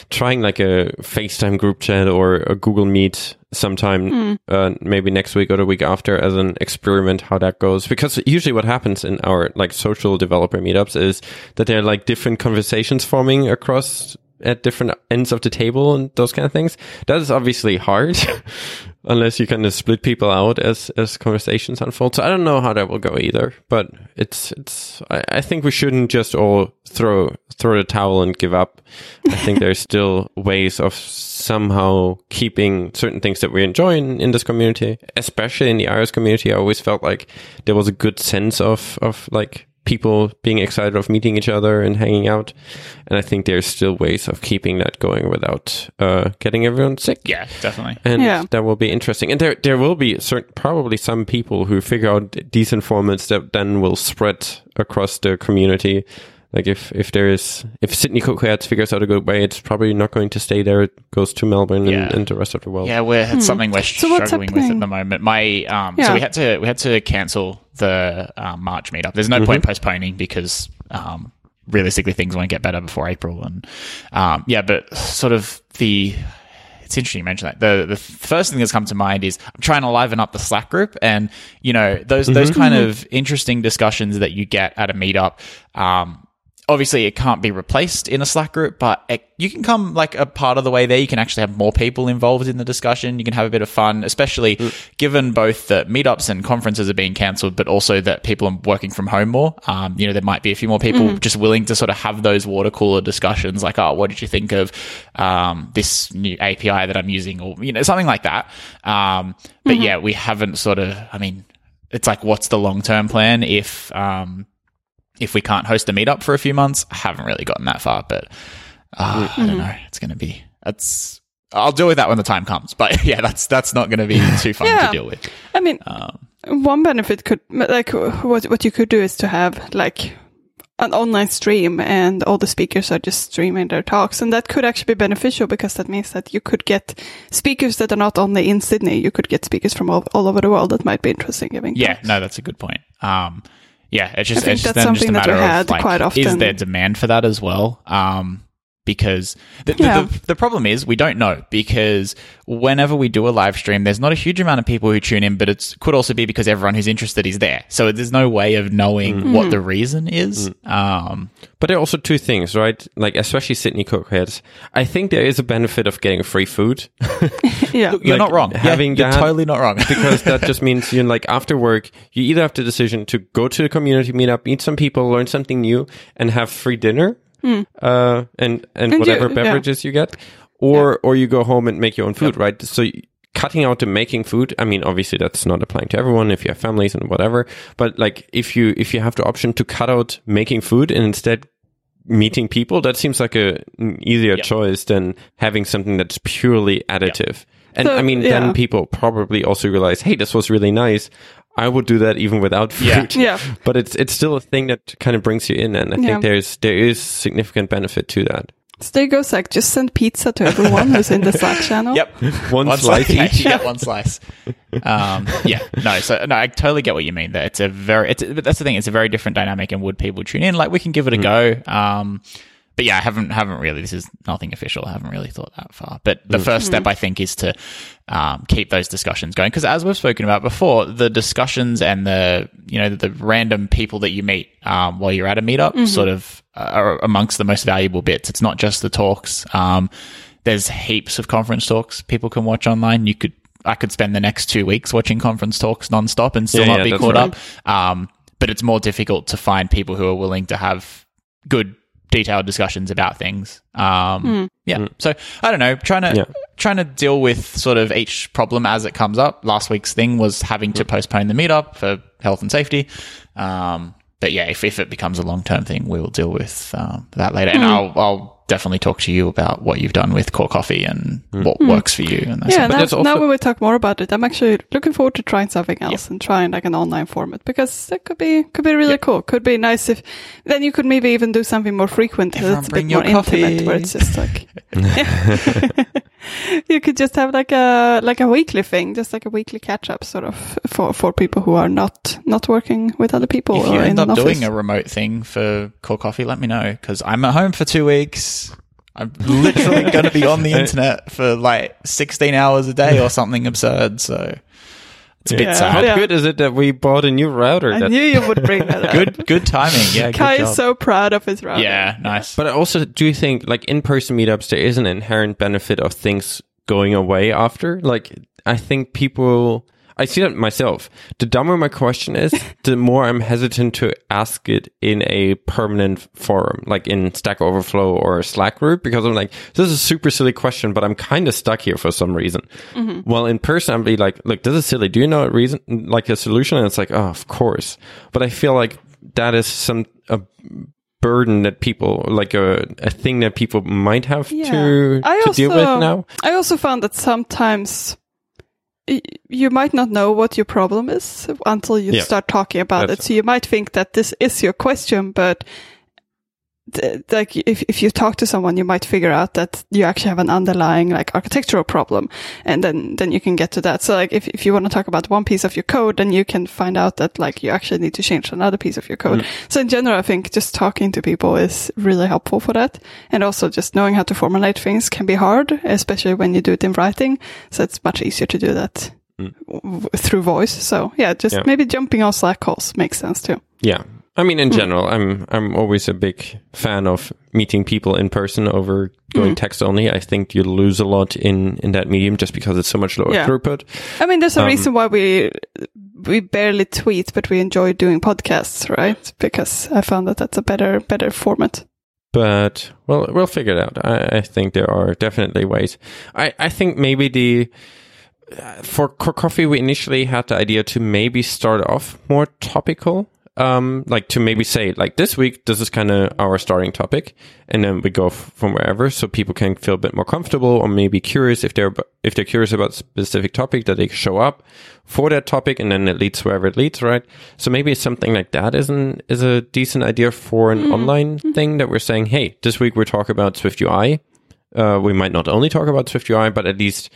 trying like a FaceTime group chat or a Google Meet sometime uh, maybe next week or the week after as an experiment how that goes because usually what happens in our like social developer meetups is that there are like different conversations forming across at different ends of the table and those kind of things. That is obviously hard unless you kind of split people out as as conversations unfold. So i don't know how that will go either but it's it's i, I think we shouldn't just all throw throw the towel and give up. I think there's still ways of somehow keeping certain things that we enjoy in, in this community especially in the iOS community. I always felt like there was a good sense of of like people being excited of meeting each other and hanging out and i think there's still ways of keeping that going without uh getting everyone sick yeah, definitely. and Yeah. that will be interesting. And there there will be certain probably some people who figure out decent formats that then will spread across the community. Like if if there is if Sydney CocoaHeads figures out a good way, it's probably not going to stay there. It goes to Melbourne Yeah. and, and the rest of the world. Yeah, we're it's something we're So struggling with at the moment. My um, so we had to we had to cancel the um, March meetup. There's no Mm-hmm. point postponing because um, realistically things won't get better before April. And um, yeah, but sort of the it's interesting you mentioned that. The the first thing that's come to mind is I'm trying to liven up the Slack group, and you know those those kind of interesting discussions that you get at a meetup. Um, obviously it can't be replaced in a Slack group, but it, you can come like a part of the way there. You can actually have more people involved in the discussion. You can have a bit of fun, especially given both that meetups and conferences are being cancelled, but also that people are working from home more. Um, you know, there might be a few more people just willing to sort of have those water cooler discussions, like, oh, what did you think of um, this new API that I'm using, or you know, something like that. Um, but yeah, we haven't sort of. I mean, it's like, what's the long term plan if um, if we can't host a meetup for a few months, I haven't really gotten that far, but uh, I don't know. It's going to be, that's, I'll deal with that when the time comes. But yeah, that's, that's not going to be too fun Yeah. to deal with. I mean, Um, one benefit could like what what you could do is to have like an online stream and all the speakers are just streaming their talks and that could actually be beneficial because that means that you could get speakers that are not only in Sydney you could get speakers from all, all over the world that might be interesting giving yeah, talks. no, that's a good point. Um, yeah, it's just, I think it's just that's then just a something that we matter had of like, quite is often. there demand for that as well? Um, because the, the- Yeah. the, the problem is we don't know because whenever we do a live stream, there's not a huge amount of people who tune in, but it could also be because everyone who's interested is there. So there's no way of knowing mm. what the mm. reason is. Mm. Um, But there are also two things, right? Like especially Sydney CocoaHeads. I think there is a benefit of getting free food yeah you're Like, not wrong. having yeah, you're that- totally not wrong. because that just means you're like after work, you either have the decision to go to the community meetup, meet some people, learn something new, and have free dinner, uh, and and And whatever you- yeah. beverages you get, or or you go home and make your own food, right? So. Cutting out the making food. I mean, obviously that's not applying to everyone if you have families and whatever. But like, if you if you have the option to cut out making food and instead meeting people, that seems like a an easier Yeah. choice than having something that's purely additive. And So, I mean, yeah. then people probably also realize, hey, this was really nice. I would do that even without food. Yeah. Yeah. But it's it's still a thing that kind of brings you in, and I Yeah. think there's there is significant benefit to that. so there you go Zach just send pizza to everyone who's in the Slack channel yep. One, one slice slice, yeah, each. you get one slice. Um, yeah, no, so no, I totally get what you mean. There, it's a very, it's, but that's the thing. It's a very different dynamic, and would people tune in? Like, we can give it a go. Um, but yeah, I haven't, haven't really. This is nothing official. I haven't really thought that far. But the first step, I think, is to um, keep those discussions going because, as we've spoken about before, the discussions and the you know the random people that you meet um, while you're at a meetup sort of are amongst the most valuable bits. It's not just the talks. Um, there's heaps of conference talks people can watch online. You could I could spend the next two weeks watching conference talks nonstop and still Yeah, not yeah, be caught right. up. Um, but it's more difficult to find people who are willing to have good detailed discussions about things. Um, yeah. So I don't know, trying to Yeah. trying to deal with sort of each problem as it comes up. Last week's thing was having to postpone the meetup for health and safety. Um, but yeah, if, if it becomes a long term thing, we will deal with um, that later. And I'll, I'll definitely talk to you about what you've done with Core Coffee and hmm. what hmm. works for you. And that Yeah, sort of now, that's also- now when we talk more about it, I'm actually looking forward to trying something else and trying like an online format because it could be could be really cool. Could be nice if then you could maybe even do something more frequent. Everyone That's a bit bring more your coffee. intimate, where it's just like you could just have like a like a weekly thing, just like a weekly catch up, sort of for for people who are not not working with other people If or you in end an up doing a remote thing for Core Coffee, let me know because I'm at home for two weeks. I'm literally going to be on the internet for like 16 hours a day or something absurd. So it's a bit Yeah. sad. How Yeah. good is it that we bought a new router? I that, knew you would bring that up. Good, good timing. Yeah, Kai good is so proud of his router. yeah, nice. But I also do think, like in person meetups, there is an inherent benefit of things going away after. Like, I think people, I see that myself. The dumber my question is, the more I'm hesitant to ask it in a permanent forum, like in Stack Overflow or Slack group, because I'm like, this is a super silly question, but I'm kind of stuck here for some reason. Mm-hmm. Well, in person, I'd be like, look, this is silly. Do you know a reason, like a solution? And it's like, oh, of course. But I feel like that is some, a burden that people like a, a thing that people might have to, I to also, deal with now I also found that sometimes you might not know what your problem is until you Yeah. start talking about That's- it. So you might think that this is your question, but th- like if if you talk to someone, you might figure out that you actually have an underlying like architectural problem, and then then you can get to that. So like if if you want to talk about one piece of your code, then you can find out that like you actually need to change another piece of your code. Mm. So in general, I think just talking to people is really helpful for that, and also just knowing how to formulate things can be hard, especially when you do it in writing. So it's much easier to do that mm. w- through voice. So yeah, just Yeah. maybe jumping on Slack calls makes sense too. Yeah. I mean, in general, I'm I'm always a big fan of meeting people in person over going text only. I think you lose a lot in in that medium just because it's so much lower Yeah. throughput. I mean, there's a Um, reason why we we barely tweet, but we enjoy doing podcasts, right? Because I found that that's a better better format. But well, we'll figure it out. I, I think there are definitely ways. I I think maybe the uh, for Core Coffee we initially had the idea to maybe start off more topical. Um, like to maybe say like this week this is kind of our starting topic, and then we go f- from wherever, so people can feel a bit more comfortable or maybe curious if they're if they're curious about a specific topic that they show up for that topic, and then it leads wherever it leads, right? So maybe something like that isn't is a decent idea for an online thing that we're saying, hey, this week we're talking about SwiftUI. Uh, we might not only talk about SwiftUI, but at least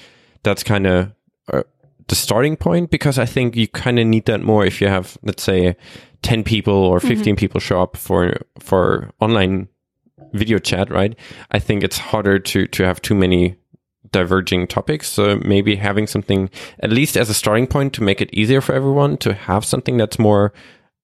that's kind of uh, the starting point because I think you kind of need that more if you have, let's say, 10 people or mm-hmm. 15 people show up for, for online video chat, right? I think it's harder to, to have too many diverging topics. So maybe having something at least as a starting point to make it easier for everyone to have something that's more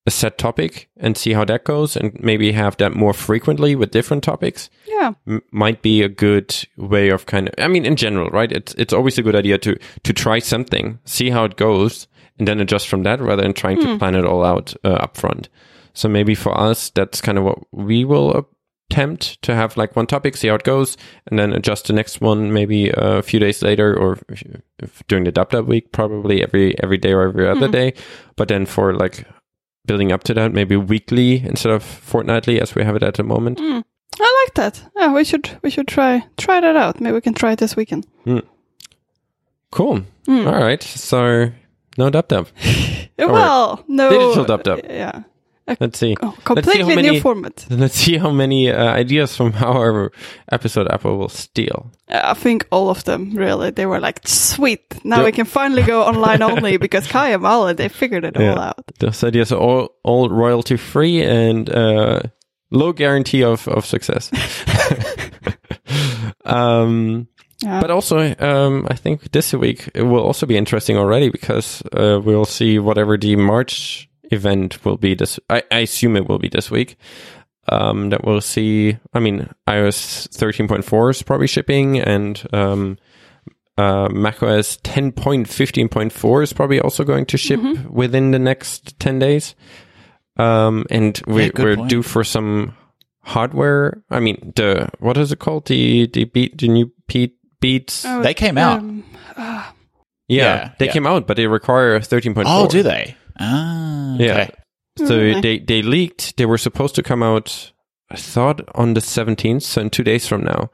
a set topic and see how that goes and maybe have that more frequently with different topics Yeah, m- might be a good way of kind of i mean in general right it's it's always a good idea to to try something see how it goes and then adjust from that rather than trying to hmm. plan it all out uh, up front so maybe for us that's kind of what we will attempt to have like one topic see how it goes and then adjust the next one maybe uh, a few days later or if, if during the dub week probably every every day or every other hmm. day but then for like building up to that maybe weekly instead of fortnightly as we have it at the moment hmm. I like that. Yeah, we should we should try try that out. Maybe we can try it this weekend. Cool. Hmm. All right. So no dub dub. well, no Digital dub-dub. Yeah, Let's see. oh, Let's see how completely many- new format. Let's see how many uh, ideas from our episode Apple will steal. I think all of them really. They were like, sweet. Now Yeah. we can finally go online only because Kai and Mala they figured it all out. Those ideas are all, all royalty free and uh, low guarantee of, of success. um, Yeah. But also, um, I think this week it will also be interesting already because uh, we'll see whatever the March event will be this. I, I assume it will be this week. Um, that we'll see. I mean, iOS 13.4 is probably shipping, and um, uh, macOS 10.15.4 is probably also going to ship within the next 10 days. Um, and we, yeah, we're point. due for some hardware. I mean, the what is it called? The the beat the new Beat Beats. Oh, They came out. um, yeah, yeah, they yeah. came out, but they require 13.4. Oh, do they? Ah, Yeah. okay. So Really? they they leaked. They were supposed to come out. I thought on the 17th, so in two days from now.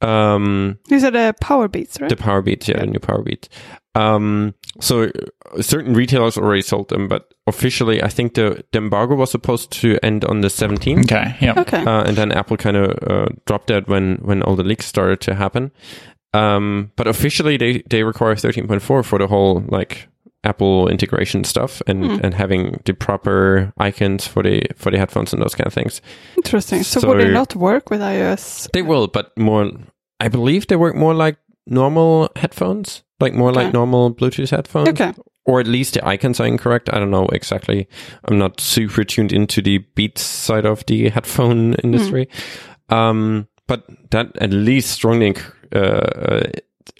Um, these are the Powerbeats, right? the Powerbeats, yeah, the new Powerbeats. Um, so uh, certain retailers already sold them, but officially, I think the, the embargo was supposed to end on the 17th. Okay. Yeah. okay. Uh, and then Apple kind of uh, dropped that when when all the leaks started to happen. Um, but officially, they they require 13.4 for the whole like Apple integration stuff and Hmm. and having the proper icons for the for the headphones and those kind of things. Interesting. So, so- would they not work with iOS? They will, but more. I believe they work more like normal headphones, like more like normal Bluetooth headphones. Okay. Or at least the icons are incorrect. I don't know exactly. I'm not super tuned into the Beats side of the headphone industry. Um, but that at least strongly uh, uh,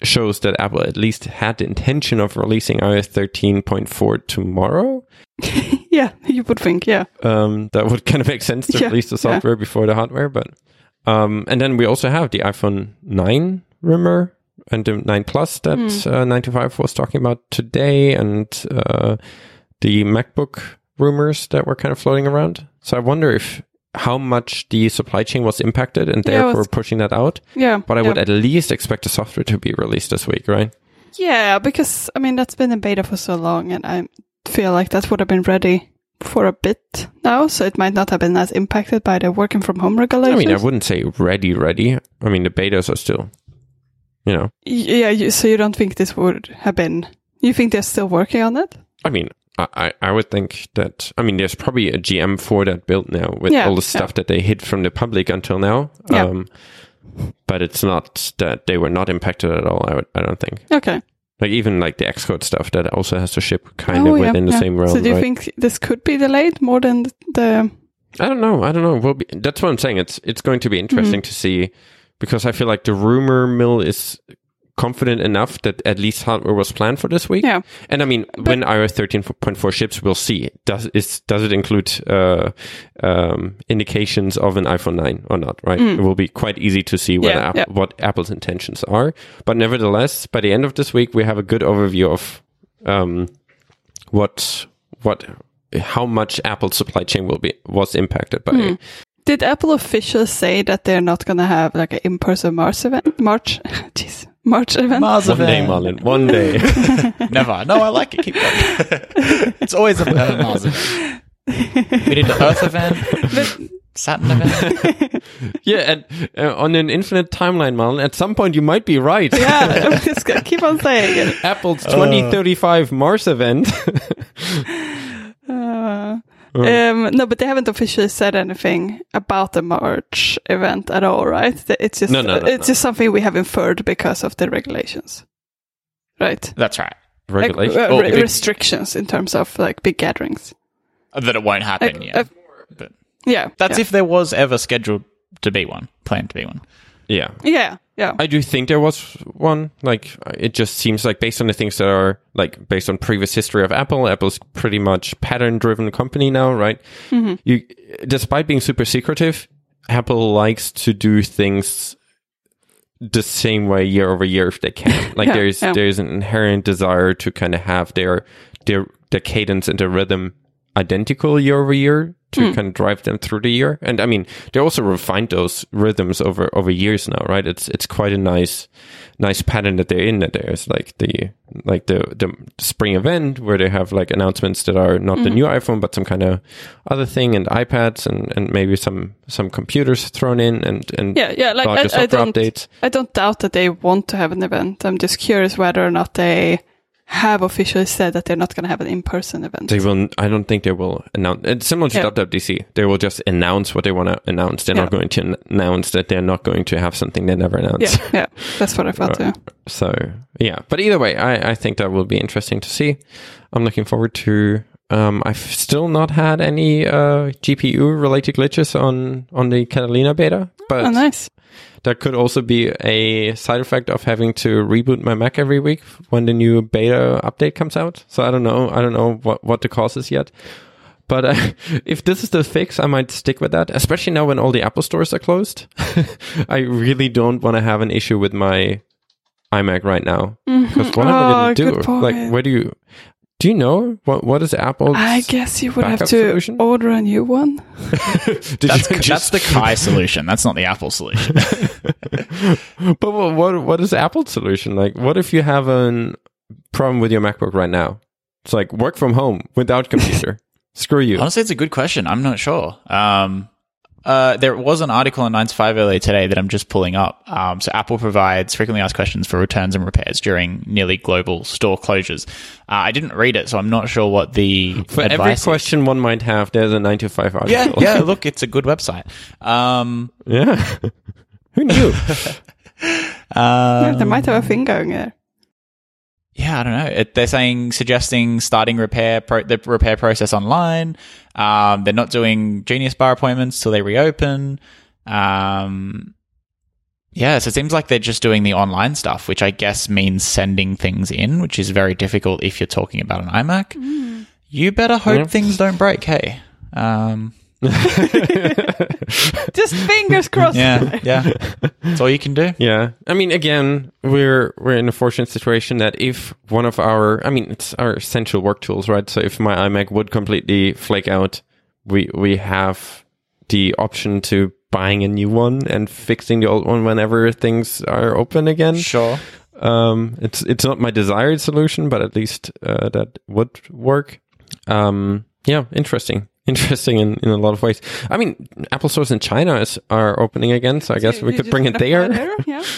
shows that Apple at least had the intention of releasing iOS 13.4 tomorrow. Yeah, you would think. Yeah. Um, that would kind of make sense to Yeah, release the yeah. software before the hardware, but um, and then we also have the iPhone 9 rumor and the 9 Plus that Hmm. uh, 95 was talking about today, and uh, the MacBook rumors that were kind of floating around. So I wonder if how much the supply chain was impacted and Yeah, therefore was- pushing that out. Yeah. But I yeah. would at least expect the software to be released this week, right? Yeah, because I mean that's been in beta for so long, and I feel like that would have been ready for a bit now, so it might not have been as impacted by the working from home regulations. I mean, I wouldn't say ready, ready. I mean, the betas are still, you know. Yeah, you, so you don't think this would have been? You think they're still working on it? I mean, I, I would think that. I mean, there's probably a GM for that build now with Yeah, all the stuff that they hid from the public until now. Yeah. Um, but it's not that they were not impacted at all. I would, I don't think. Okay. Like even like the Xcode stuff that also has to ship kind of Oh, yeah, within the yeah. same realm. So do you right? think this could be delayed more than the? I don't know. I don't know. We'll be, that's what I'm saying. It's it's going to be interesting Mm-hmm. to see because I feel like the rumor mill is confident enough that at least hardware was planned for this week. Yeah. And I mean, when iOS 13.4 ships, we'll see. Does is does it include uh, um, indications of an iPhone 9 or not? Right. It will be quite easy to see what Mm. Yeah, App- yeah. what Apple's intentions are. But nevertheless, by the end of this week, we have a good overview of um, what what how much Apple's supply chain will be was impacted by. Hmm. Did Apple officials say that they're not going to have like an in-person Mars event? March, jeez, March event. Mars One day, event. Marlon. One day. Never. No, I like it. Keep going. it's always a uh, Mars event. We did the Earth event, But- Saturn event. yeah, and uh, on an infinite timeline, Marlon, at some point you might be right. yeah, I'm just gonna keep on saying it. Apple's 2035 Mars event. Uh, um, no, but they haven't officially said anything about the March event at all, right? It's just No, no, no, it's no. just something we have inferred because of the regulations, right? That's right. Regulations, Like, uh, Oh, re- if restrictions in terms of like big gatherings. That it won't happen Like, yet. uh, but Yeah, that's yeah. if there was ever scheduled to be one, planned to be one. yeah. yeah, yeah. I do think there was one. Like, it just seems like based on the things that are like based on previous history of Apple, Apple's pretty much pattern driven company now, right? Mm-hmm. You, despite being super secretive, Apple likes to do things the same way year over year if they can. Like Yeah, there's yeah. there's an inherent desire to kind of have their their the cadence and the rhythm identical year over year to Hmm. kind of drive them through the year. And I mean, they also refined those rhythms over over years now, right? It's it's quite a nice nice pattern that they're in. That there's like the like the the spring event where they have like announcements that are not the Mm-hmm. new iPhone but some kind of other thing, and iPads and and maybe some some computers thrown in and and Yeah, yeah. Like I, I don't, updates. I don't doubt that they want to have an event. I'm just curious whether or not they have officially said that they're not going to have an in-person event. They will. I don't think they will announce. It's similar to Yeah. WWDC. They will just announce what they want to announce. They're not going to an- announce that they're not going to have something they never announced. yeah, yeah. That's what I thought too. So yeah, but either way, I, I think that will be interesting to see. I'm looking forward to. Um, I've still not had any uh, GPU related glitches on on the Catalina beta, but Oh, nice. That could also be a side effect of having to reboot my Mac every week when the new beta update comes out. So I don't know. I don't know what what the cause is yet. But uh, if this is the fix, I might stick with that, especially now when all the Apple stores are closed. I really don't want to have an issue with my iMac right now. Because what am I going to do? Like, where do you do you know what what is Apple's? I guess you would have to solution? order a new one. Did That's, you that's just- the Kai solution. That's not the Apple solution. but what, what what is Apple's solution? Like, what if you have a problem with your MacBook right now? It's like work from home without computer. Screw you. Honestly, it's a good question. I'm not sure. Um, uh, there was an article on 9 to 5 earlier today that I'm just pulling up. Um, so Apple provides frequently asked questions for returns and repairs during nearly global store closures. Uh, I didn't read it, so I'm not sure what the For every advice is. question one might have, there's a nine to five Yeah, article. yeah. Look, it's a good website. Um, yeah. Who knew? uh, Yeah, they might have a thing going there. Yeah, I don't know. It, they're saying suggesting starting repair pro- the repair process online. Um, they're not doing Genius Bar appointments till they reopen. Um, yeah, so it seems like they're just doing the online stuff, which I guess means sending things in, which is very difficult if you're talking about an iMac. You better hope Yeah. things don't break. Hey, um, Just fingers crossed. yeah, yeah, that's all you can do. Yeah, I mean, again, we're we're in a fortunate situation that if one of our, I mean, it's our essential work tools, right? So if my iMac would completely flake out, we we have the option to buying a new one and fixing the old one whenever things are open again. Sure. Um, it's it's not my desired solution, but at least uh, that would work. Um, yeah, interesting. Interesting in, in a lot of ways. I mean, Apple stores in China is, are opening again, so I guess we could bring it apply there. Yeah.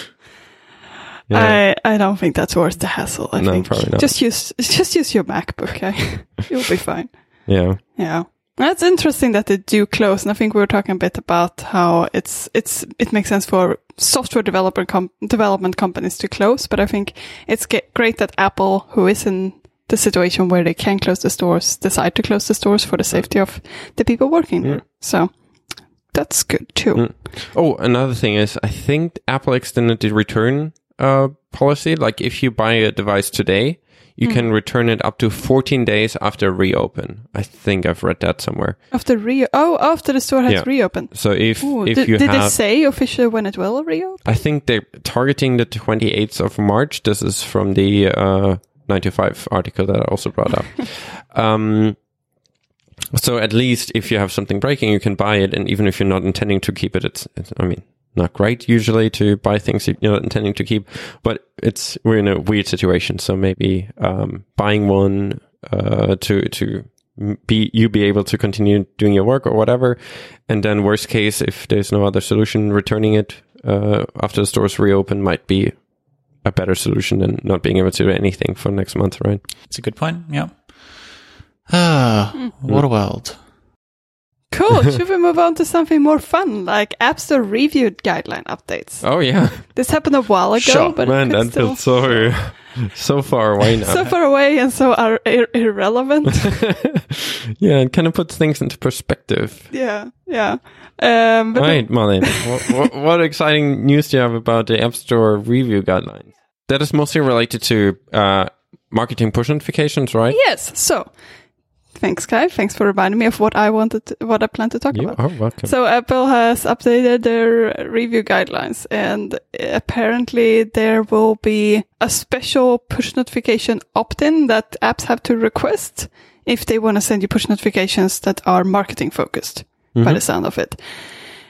Yeah. I, I don't think that's worth the hassle. I No, think probably not. just use just use your MacBook. Okay? You'll be fine. yeah. Yeah. That's interesting that they do close, and I think we were talking a bit about how it's it's it makes sense for software developer com- development companies to close, but I think it's ge- great that Apple, who is in the situation where they can close the stores, decide to close the stores for the safety of the people working there. So that's good too. Mm. Oh, another thing is, I think Apple extended the return uh, policy. Like, if you buy a device today, you can return it up to 14 days after reopen. I think I've read that somewhere. After re oh after the store has Yeah. reopened. So if Ooh, if did, you did have, it say officially when it will reopen? I think they're targeting the 28th of March. This is from the uh, 95 article that I also brought up. um, so at least if you have something breaking, you can buy it, and even if you're not intending to keep it, it's, it's I mean, not great usually to buy things you're not intending to keep, but it's we're in a weird situation. So maybe um, buying one uh, to to be you be able to continue doing your work or whatever, and then worst case, if there's no other solution, returning it uh, after the stores reopen might be a better solution than not being able to do anything for next month, right? It's a good point. Yeah. Ah, what a world. Cool. Should we move on to something more fun, like App Store review guideline updates? Oh yeah, This happened a while ago, Sure. but man, that still feels so so far away now. so far away and so are ir- irrelevant. yeah, it kind of puts things into perspective. yeah, yeah. Um, but right, Malin, what, what, what exciting news do you have about the App Store review guidelines? That is mostly related to uh, marketing push notifications, right? yes. So, thanks, Kai. Thanks for reminding me of what I wanted, to, what I plan to talk You about. are welcome. So Apple has updated their review guidelines and apparently there will be a special push notification opt-in that apps have to request if they want to send you push notifications that are marketing focused by the sound of it.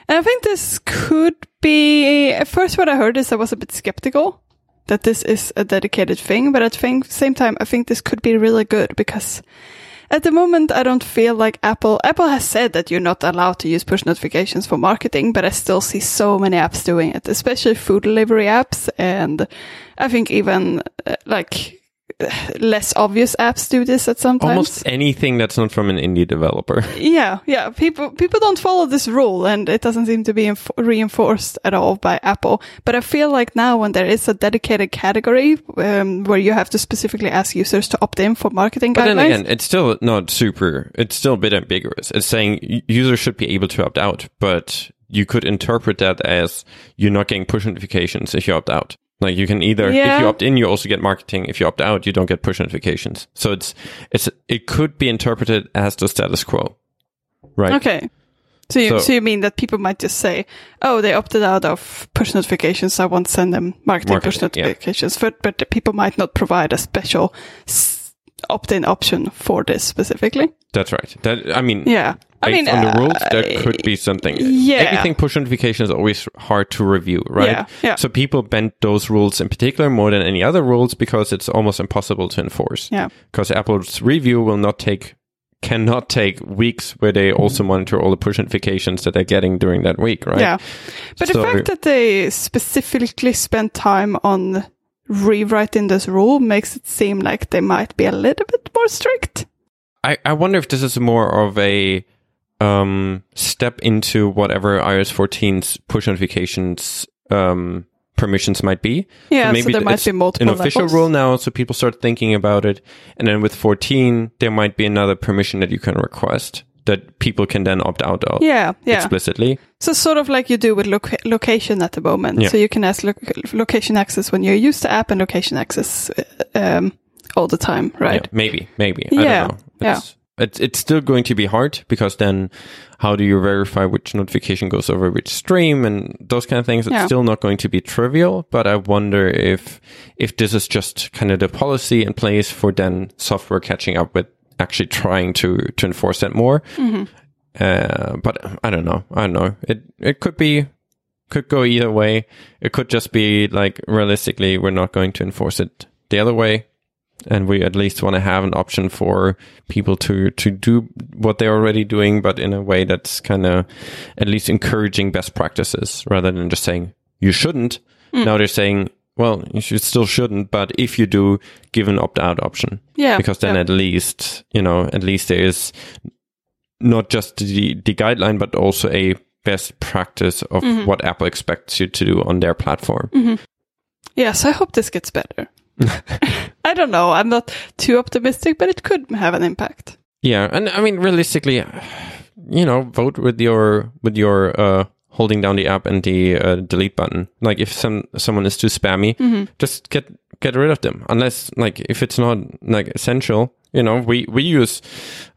And I think this could be, at first what I heard is I was a bit skeptical that this is a dedicated thing, but at the same time, I think this could be really good because at the moment, I don't feel like Apple. Apple has said that you're not allowed to use push notifications for marketing, but I still see so many apps doing it, especially food delivery apps, and I think even uh, like less obvious apps do this at some times. Almost anything that's not from an indie developer. Yeah, yeah. People people don't follow this rule, and it doesn't seem to be inf- reinforced at all by Apple. But I feel like now, when there is a dedicated category um, where you have to specifically ask users to opt in for marketing But then again, it's still not super. It's still a bit ambiguous. It's saying users should be able to opt out, but you could interpret that as you're not getting push notifications if you opt out. Like you can either, if you opt in, you also get marketing. If you opt out, you don't get push notifications. So it's it's it could be interpreted as the status quo, right? Okay. So you, So- so, you mean that people might just say, "Oh, they opted out of push notifications. I won't send them marketing, push Marketing, yeah. notifications." But but people might not provide a special s- opt-in option for this specifically. That's right. That I mean, Yeah, I based mean, on the uh, rules, that could be something. yeah. Anything push notification is always hard to review, right? Yeah, yeah. So people bend those rules in particular more than any other rules because it's almost impossible to enforce. Yeah. Because Apple's review will not take, cannot take weeks where they also monitor all the push notifications that they're getting during that week, right? Yeah, but So- the fact that they specifically spent time on rewriting this rule makes it seem like they might be a little bit more strict. I, I wonder if this is more of a um, step into whatever iOS 14's push notifications um, permissions might be. Yeah, so, maybe there might be multiple an official levels. rule now, so people start thinking about it. And then with 14, there might be another permission that you can request that people can then opt out of Yeah, yeah. explicitly. So sort of like you do with loc- location at the moment. Yeah. So you can ask lo- location access when you use the app and location access uh, um, all the time, right? Yeah, maybe, maybe. Yeah, I don't know. It's, it's, it's still going to be hard because then how do you verify which notification goes over which stream and those kind of things? It's Yeah. still not going to be trivial, but I wonder if, if this is just kind of the policy in place for then software catching up with actually trying to, to enforce that more. Mm-hmm. Uh, but I don't know. I don't know. It, it could be, could go either way. It could just be like realistically, we're not going to enforce it the other way. And we at least want to have an option for people to to do what they're already doing, but in a way that's kind of at least encouraging best practices rather than just saying you shouldn't. Now they're saying, well, you should still shouldn't, but if you do, give an opt out option Yeah. because then yeah. at least you know at least there is not just the the guideline but also a best practice of Mm-hmm. what Apple expects you to do on their platform. Yes, I hope this gets better. I don't know. I'm not too optimistic, but it could have an impact. Yeah, and I mean realistically, you know, vote with your with your uh holding down the app and the uh, delete button. Like if some someone is too spammy, just get get rid of them. Unless like if it's not like essential, you know, we we use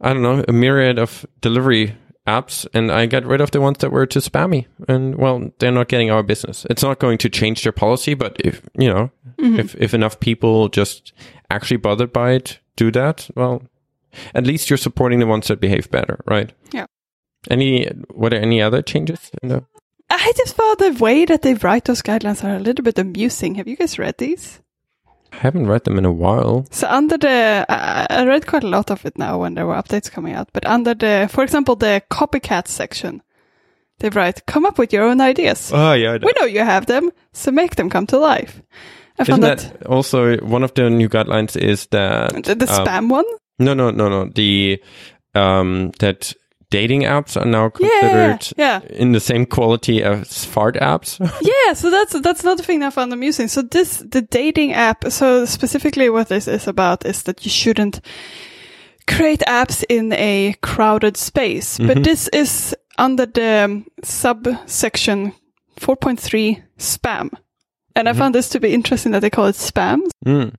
I don't know a myriad of delivery apps, and I get rid of the ones that were too spammy. And well, they're not getting our business. It's not going to change their policy, but if you know, mm-hmm. if if enough people just actually bothered by it, do that. Well, at least you're supporting the ones that behave better, right? Yeah. Any were there any other changes? The, I just thought the way that they write those guidelines are a little bit amusing. Have you guys read these? I haven't read them in a while. So under the, I I read quite a lot of it now when there were updates coming out. But under the, for example, the copycat section, they write, "Come up with your own ideas. Oh yeah, We know you have them, so make them come to life." I Isn't found that, that, also one of the new guidelines? Is that the, the um, spam one. No, no, no, no. The um that dating apps are now Yeah, considered yeah. in the same quality as fart apps. Yeah, so that's that's another thing I found amusing. So this the dating app. So specifically, what this is about is that you shouldn't create apps in a crowded space. But this is under the subsection 4.3 spam, and I found this to be interesting that they call it spam. Mm.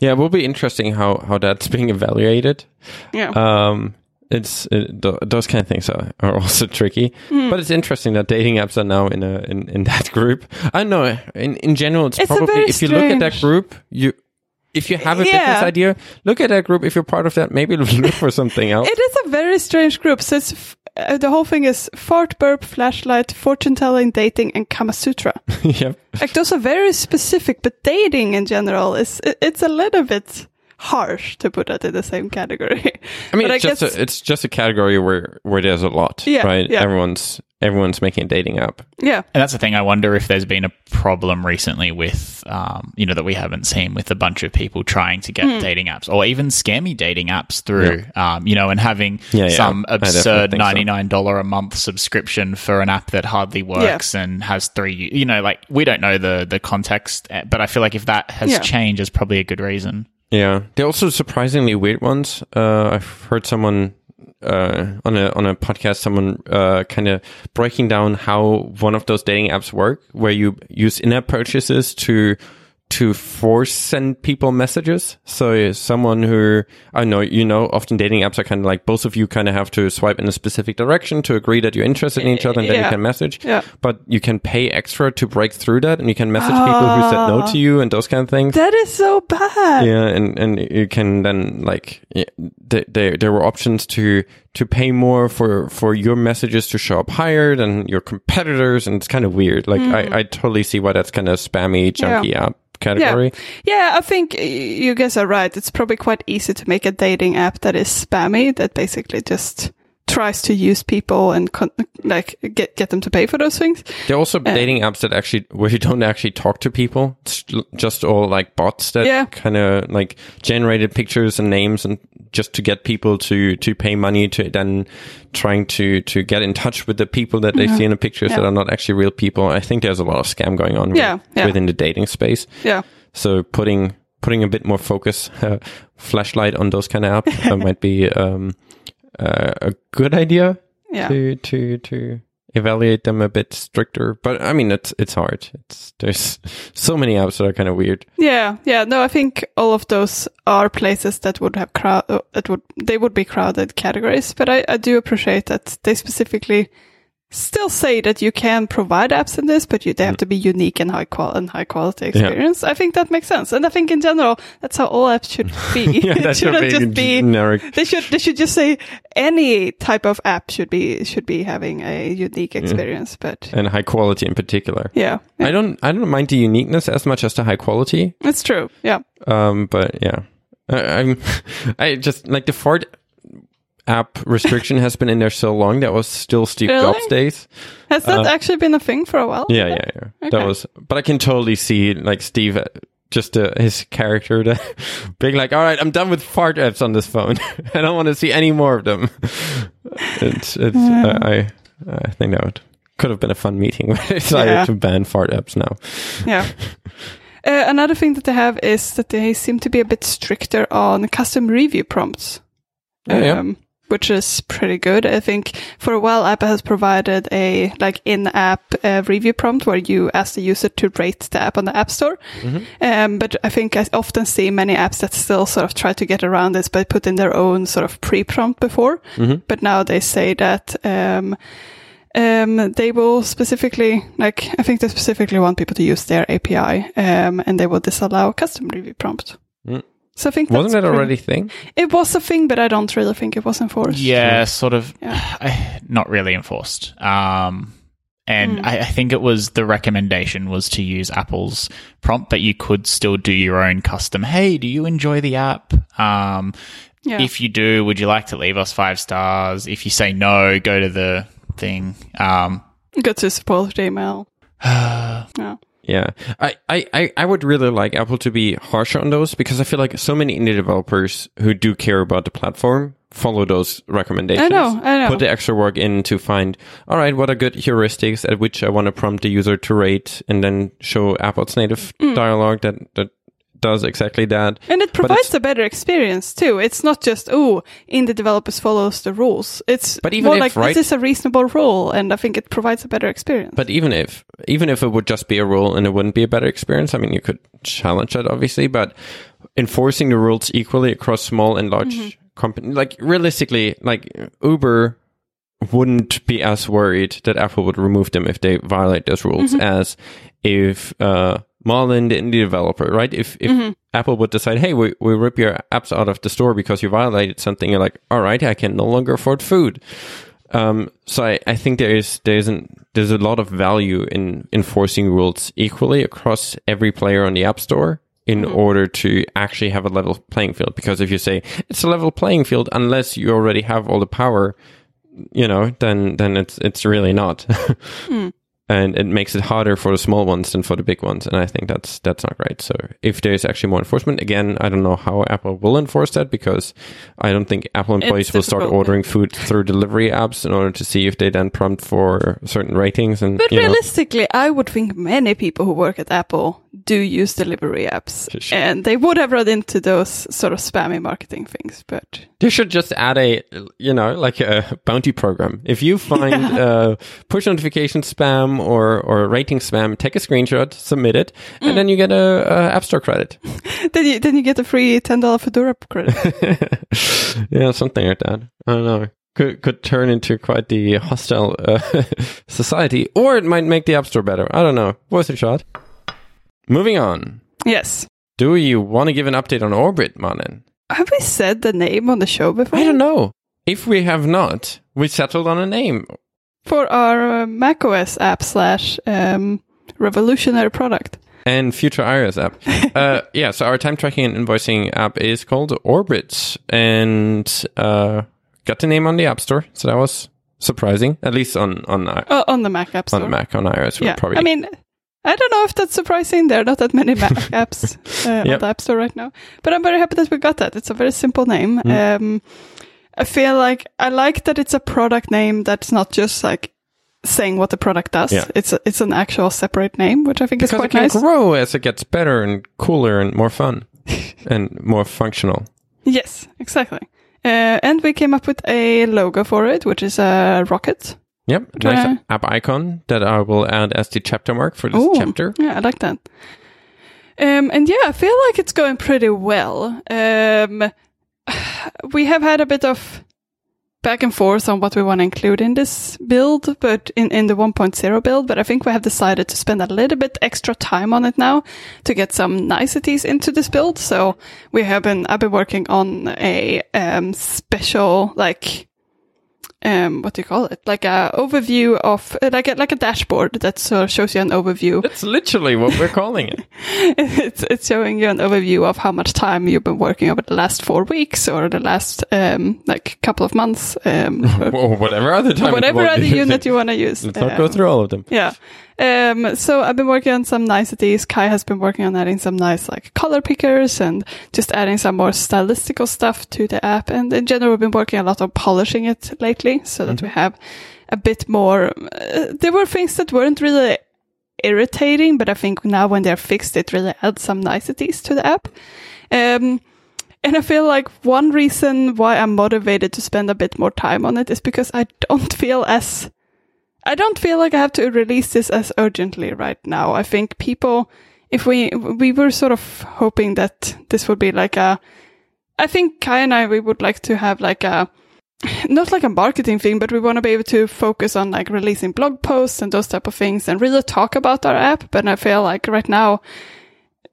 Yeah, it will be interesting how how that's being evaluated. Yeah, Um, it's it, those kind of things are, are also tricky, Hmm. but it's interesting that dating apps are now in a in, in that group. I don't know. In in general, it's, It's probably if you look at that group, you if you have a Yeah. business idea, look at that group. If you're part of that, maybe look for something else. it is a very strange group. So it's. F- uh, the whole thing is fart, burp, flashlight, fortune telling, dating, and Kama Sutra. yeah. Like those are very specific, but dating in general is it- it's a little bit harsh to put that in the same category. I mean, But it's I just guess- a, it's just a category where where there's a lot, Yeah, right? yeah. Everyone's everyone's making a dating app. yeah, And that's the thing. I wonder if there's been a problem recently with, um, you know, that we haven't seen with a bunch of people trying to get Hmm. dating apps or even scammy dating apps through, um, you know, and having Yeah, yeah. some I absurd $99 a month subscription for an app that hardly works and has three, you know, like we don't know the, the context, eh, but I feel like if that has Yeah. changed, is probably a good reason. Yeah, they're also surprisingly weird ones. Uh, I've heard someone uh, on a on a podcast, someone uh, kind of breaking down how one of those dating apps work, where you use in-app purchases to to force send people messages. So someone who I know, you know, often dating apps are kind of like both of you kind of have to swipe in a specific direction to agree that you're interested in each other, and then you can message. Yeah. But you can pay extra to break through that, and you can message people who said no to ah. you and those kind of things. that is so bad. Yeah, and and you can then like yeah, th- there there were options to to pay more for for your messages to show up higher than your competitors, and it's kind of weird. Like I mm-hmm. I totally see why that's kind of spammy, junky app category. Yeah, yeah I think you guys are right. It's probably quite easy to make a dating app that is spammy, that basically just tries to use people and con- like get get them to pay for those things. There are also dating apps that actually where you don't actually talk to people. It's just all like bots that Yeah. kind of like generated pictures and names and just to get people to to pay money to then trying to to get in touch with the people that they see in the pictures that Mm-hmm. Are not actually real people. I think there's a lot of scam going on Yeah, with- yeah. within the dating space. Yeah, So putting putting a bit more focus, uh, flashlight on those kind of apps uh, might be um, uh, a good idea yeah. to to to evaluate them a bit stricter. But I mean, it's it's hard. It's there's so many apps that are kind of weird. Yeah, yeah. No, I think all of those are places that would have crowd. That would they would be crowded categories. But I, I do appreciate that they specifically still say that you can provide apps in this, but you, they have to be unique and high qual and high quality experience. I think that makes sense, and I think in general that's how all apps should be. Yeah, it shouldn't just be. generic. They should they should just say any type of app should be should be having a unique experience. But And high quality in particular. yeah, I don't I don't mind the uniqueness as much as the high quality. it's true. Yeah. Um, but yeah, I, I'm, I just like the fart app restriction has been in there so long. That was still Steve Really? Jobs days. Has that Uh, actually been a thing for a while? Yeah, yeah, yeah. Okay. That was, but I can totally see like Steve, uh, just uh, his character to being like, "All right, I'm done with fart apps on this phone. I don't want to see any more of them." It's, it's. Yeah. I, I, I think that would, could have been a fun meeting. Decided Yeah. to ban fart apps now. Yeah. Uh, another thing that they have is that they seem to be a bit stricter on custom review prompts. Yeah, yeah. Um, which is pretty good. I think for a while Apple has provided a like in-app uh, review prompt where you ask the user to rate the app on the App Store. Mm-hmm. Um, but I think I often see many apps that still sort of try to get around this by putting their own sort of pre-prompt before. Mhm. But now they say that um, um, they will specifically, like, I think they specifically want people to use their API, um, and they will disallow custom review prompt. So I think Wasn't that's that pretty- already a thing? It was a thing, but I don't really think it was enforced. Yeah, sort of. Yeah. Not really enforced. Um, and Mm. I, I think it was the recommendation was to use Apple's prompt, but you could still do your own custom. Hey, do you enjoy the app? Um, Yeah. If you do, would you like to leave us five stars? If you say no, go to the thing. Um, Go to support email. Yeah. Yeah, I, I, I- would really like Apple to be harsher on those because I feel like so many indie developers who do care about the platform follow those recommendations. I know, I know. Put the extra work in to find, all right, what are good heuristics at which I want to prompt the user to rate and then show Apple's native Mm. dialogue that, that does exactly that. And it provides a better experience too. It's not just oh, indie developers follows the rules. It's But even more if, like right- this is a reasonable rule, and I think it provides a better experience. But even if, even if it would just be a rule and it wouldn't be a better experience, I mean, you could challenge that obviously, but enforcing the rules equally across small and large Mm-hmm. companies, like realistically, like Uber wouldn't be as worried that Apple would remove them if they violate those rules Mm-hmm. as if, uh, Marlin, the indie developer, right? If, if Mm-hmm. Apple would decide, hey, we, we rip your apps out of the store because you violated something, you're like, all right, I can no longer afford food. Um, so I, I think there is there isn't there's a lot of value in enforcing rules equally across every player on the App Store in order to actually have a level playing field. Because if you say it's a level playing field, unless you already have all the power, you know, then then it's it's really not. And it makes it harder for the small ones than for the big ones, and I think that's that's not right. So, if there's actually more enforcement, again, I don't know how Apple will enforce that because I don't think Apple employees will start ordering food through delivery apps in order to see if they then prompt for certain ratings and But you know. realistically, I would think many people who work at Apple do use delivery apps, and they would have run into those sort of spammy marketing things. But They should just add a, you know, like a bounty program. If you find uh, push notification spam or or rating spam, take a screenshot, submit it, and then you get a, a App Store credit. then you then you get a free ten dollar Fedora credit. yeah, something like that. I don't know. Could could turn into quite the hostile uh, society, or it might make the App Store better. I don't know. Worth a shot. Moving on. yes. Do you want to give an update on Orbit, Malin? Have we said the name on the show before? I don't know. If we have not, we settled on a name. For our uh, macOS app slash um, revolutionary product. and future iOS app. uh, yeah, so our time tracking and invoicing app is called Orbit, and uh, got the name on the App Store, so that was surprising. At least on on Oh, on the Mac App Store. on Mac on iOS, yeah. probably I mean, I don't know if that's surprising. There are not that many Mac apps uh, on the App Store right now. But I'm very happy that we got that. It's a very simple name. Mm. Um, I feel like I like that it's a product name that's not just like saying what the product does. Yeah. It's a, it's an actual separate name, which I think is because it quite can nice. grow as it gets better and cooler and more fun and more functional. Yes, exactly. Uh, and we came up with a logo for it, which is a rocket. Yep, nice app icon that I will add as the chapter mark for this Ooh, chapter. Yeah, I like that. Um, and yeah, I feel like it's going pretty well. Um, we have had a bit of back and forth on what we want to include in this build, but in, in the 1.0 build, but I think we have decided to spend a little bit extra time on it now to get some niceties into this build. So we have been, I've been working on a, um, special, like, um, what do you call it? Like a overview of, like a, like a dashboard that sort of shows you an overview. That's literally what we're calling it. it's, it's showing you an overview of how much time you've been working over the last four weeks or the last, um, like couple of months, um, or whatever other time. whatever other unit you want to use. Let's not go through all of them. Yeah. Um, so I've been working on some niceties. Kai has been working on adding some nice like color pickers and just adding some more stylistical stuff to the app. And in general, we've been working a lot on polishing it lately so that we have a bit more. Uh, there were things that weren't really irritating, but I think now when they're fixed, it really adds some niceties to the app. Um, and I feel like one reason why I'm motivated to spend a bit more time on it is because I don't feel as I don't feel like I have to release this as urgently right now. I think people, if we, we were sort of hoping that this would be like a, I think Kai and I, we would like to have like a, not like a marketing thing, but we want to be able to focus on like releasing blog posts and those type of things and really talk about our app. But I feel like right now,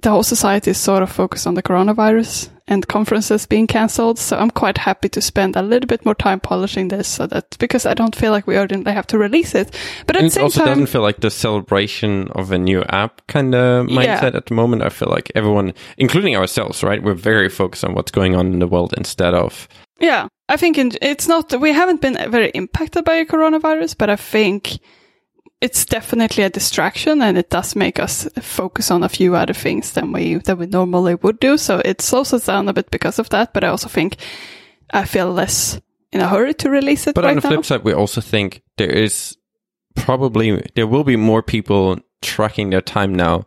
the whole society is sort of focused on the coronavirus and conferences being cancelled. So I'm quite happy to spend a little bit more time polishing this so that because I don't feel like we urgently have to release it. But at And the it same also time, doesn't feel like the celebration of a new app kind of Yeah. mindset at the moment. I feel like everyone, including ourselves, right? We're very focused on what's going on in the world instead of yeah, I think in, it's not, we haven't been very impacted by a coronavirus, but I think it's definitely a distraction and it does make us focus on a few other things than we, than we normally would do. So it slows us down a bit because of that. But I also think I feel less in a hurry to release it But right on the now. flip side, we also think there is probably there will be more people tracking their time now,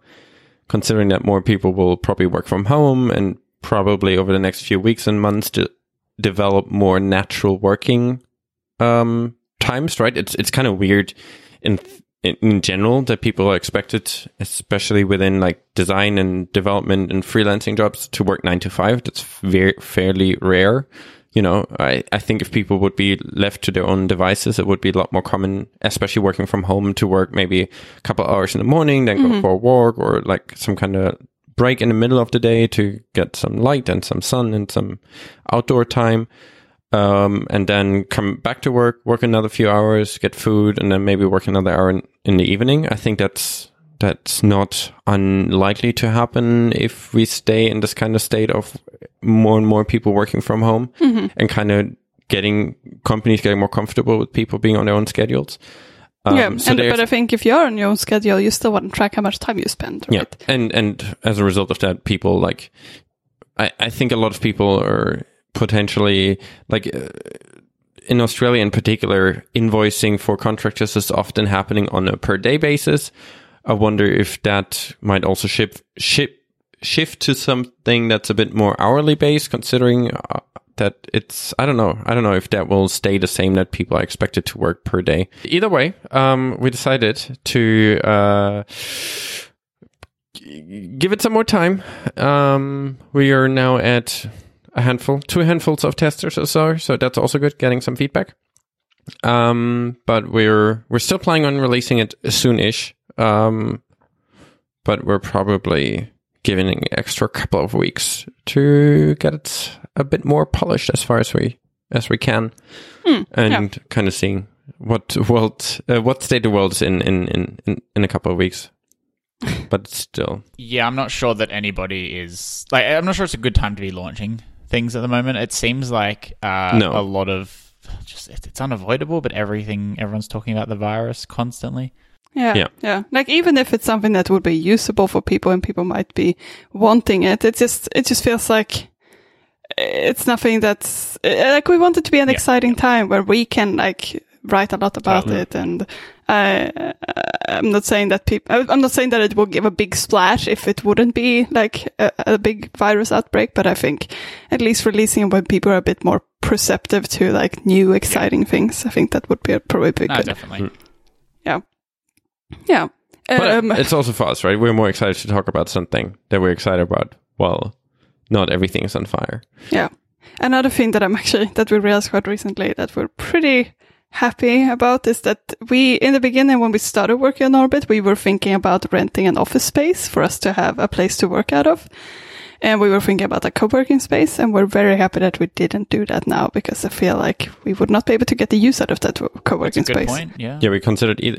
considering that more people will probably work from home and probably over the next few weeks and months to develop more natural working um, times. Right? It's it's kind of weird in in, general that people are expected, especially within like design and development and freelancing jobs, to work nine to five. That's very fairly rare. You know, I, I think if people would be left to their own devices, it would be a lot more common, especially working from home, to work maybe a couple hours in the morning, then go mm-hmm. for a walk or like some kind of break in the middle of the day to get some light and some sun and some outdoor time um, and then come back to work, work another few hours, get food, and then maybe work another hour in, in the evening. I think that's that's not unlikely to happen if we stay in this kind of state of more and more people working from home and kind of getting companies getting more comfortable with people being on their own schedules. Um, yeah, so and, but I think if you're on your own schedule, you still want to track how much time you spend, right? yeah, and and as a result of that, people like, I I think a lot of people are potentially like. Uh, in Australia, in particular, invoicing for contractors is often happening on a per day basis. I wonder if that might also shift shift shift to something that's a bit more hourly based, considering uh, that it's I don't know I don't know if that will stay the same that people are expected to work per day. Either way, um, we decided to uh, give it some more time. Um, we are now at a handful, two handfuls of testers or so, so that's also good. Getting some feedback. Um, but we're we're still planning on releasing it soon-ish. Um, but we're probably giving an extra couple of weeks to get it a bit more polished as far as we as we can, and kind of seeing what world uh, what state the world is in in, in in in a couple of weeks. But still, Yeah, I'm not sure that anybody is like. I'm not sure it's a good time to be launching things at the moment. It seems like uh, No. a lot of just it- it's unavoidable, but everything everyone's talking about the virus constantly. Yeah, Yeah. yeah, Like even if it's something that would be usable for people and people might be wanting it, it just it just feels like it's nothing that's like we want it to be an Yeah. exciting time where we can like write a lot about Totally. it. And I, I'm not saying that people, I'm not saying that it will give a big splash if it wouldn't be like a, a big virus outbreak, but I think at least releasing it when people are a bit more perceptive to like new exciting things, I think that would be probably be No, good. definitely. Yeah. Yeah. But Um, it's also for us, right? We're more excited to talk about something that we're excited about. Well, not everything is on fire. Yeah. Another thing that I'm actually, that we realized quite recently that we're pretty happy about is that we, in the beginning, when we started working on Orbit, we were thinking about renting an office space for us to have a place to work out of. and we were thinking about a co-working space, and we're very happy that we didn't do that now because I feel like we would not be able to get the use out of that co-working Good space. point. Yeah. Yeah, we considered either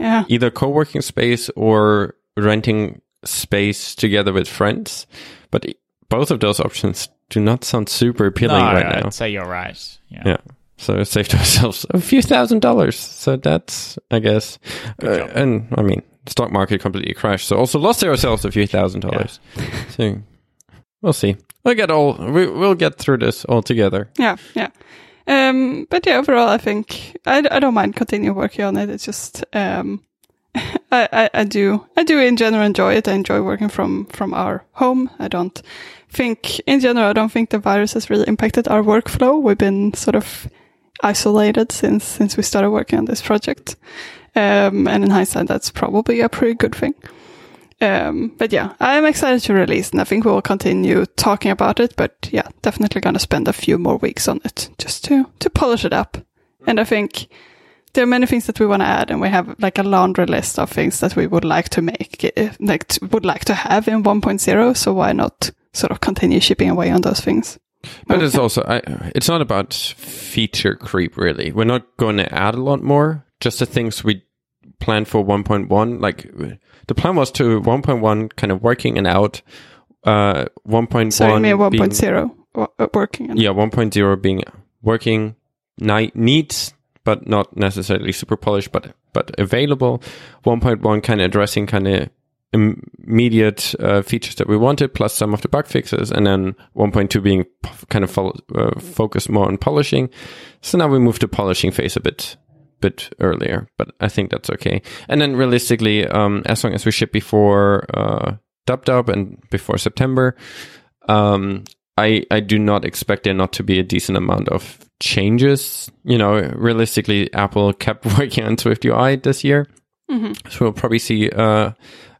Yeah, either co-working space or renting space together with friends, but both of those options do not sound super No, appealing right I'd now. say you're right. Yeah. Yeah. So saved ourselves a few thousand dollars. So that's, I guess, uh, and I mean, the stock market completely crashed. So also lost ourselves a few thousand dollars. So we'll see. We'll get all, we, we'll get through this all together. yeah, yeah. Um, but yeah, overall, I think I, I don't mind continuing working on it. It's just um, I, I I do I do in general enjoy it. I enjoy working from from our home. I don't think in general I don't think the virus has really impacted our workflow. We've been sort of isolated since since we started working on this project. Um, and in hindsight, that's probably a pretty good thing. Um, but yeah, I'm excited to release, and I think we'll continue talking about it. But yeah, definitely gonna spend a few more weeks on it just to to polish it up. And I think there are many things that we want to add, and we have like a laundry list of things that we would like to make, eh, like would like to have in 1.0. So why not sort of continue shipping away on those things? But it's also, I, it's not about feature creep really. We're not going to add a lot more, just the things we planned for 1.1. Like the plan was to 1.1 kind of working and out, uh, 1.1 So you mean being- 1.0 uh, working? And, yeah 1.0 being working ni- needs but not necessarily super polished but but available 1.1 kind of addressing kind of immediate uh, features that we wanted plus some of the bug fixes and then 1.2 being kind of fo- uh, focused more on polishing so now we move to polishing phase a bit bit earlier but i think that's okay and then realistically um as long as we ship before uh dub dub and before september um I, I do not expect there not to be a decent amount of changes. You know, realistically, Apple kept working on SwiftUI this year. So we'll probably see uh,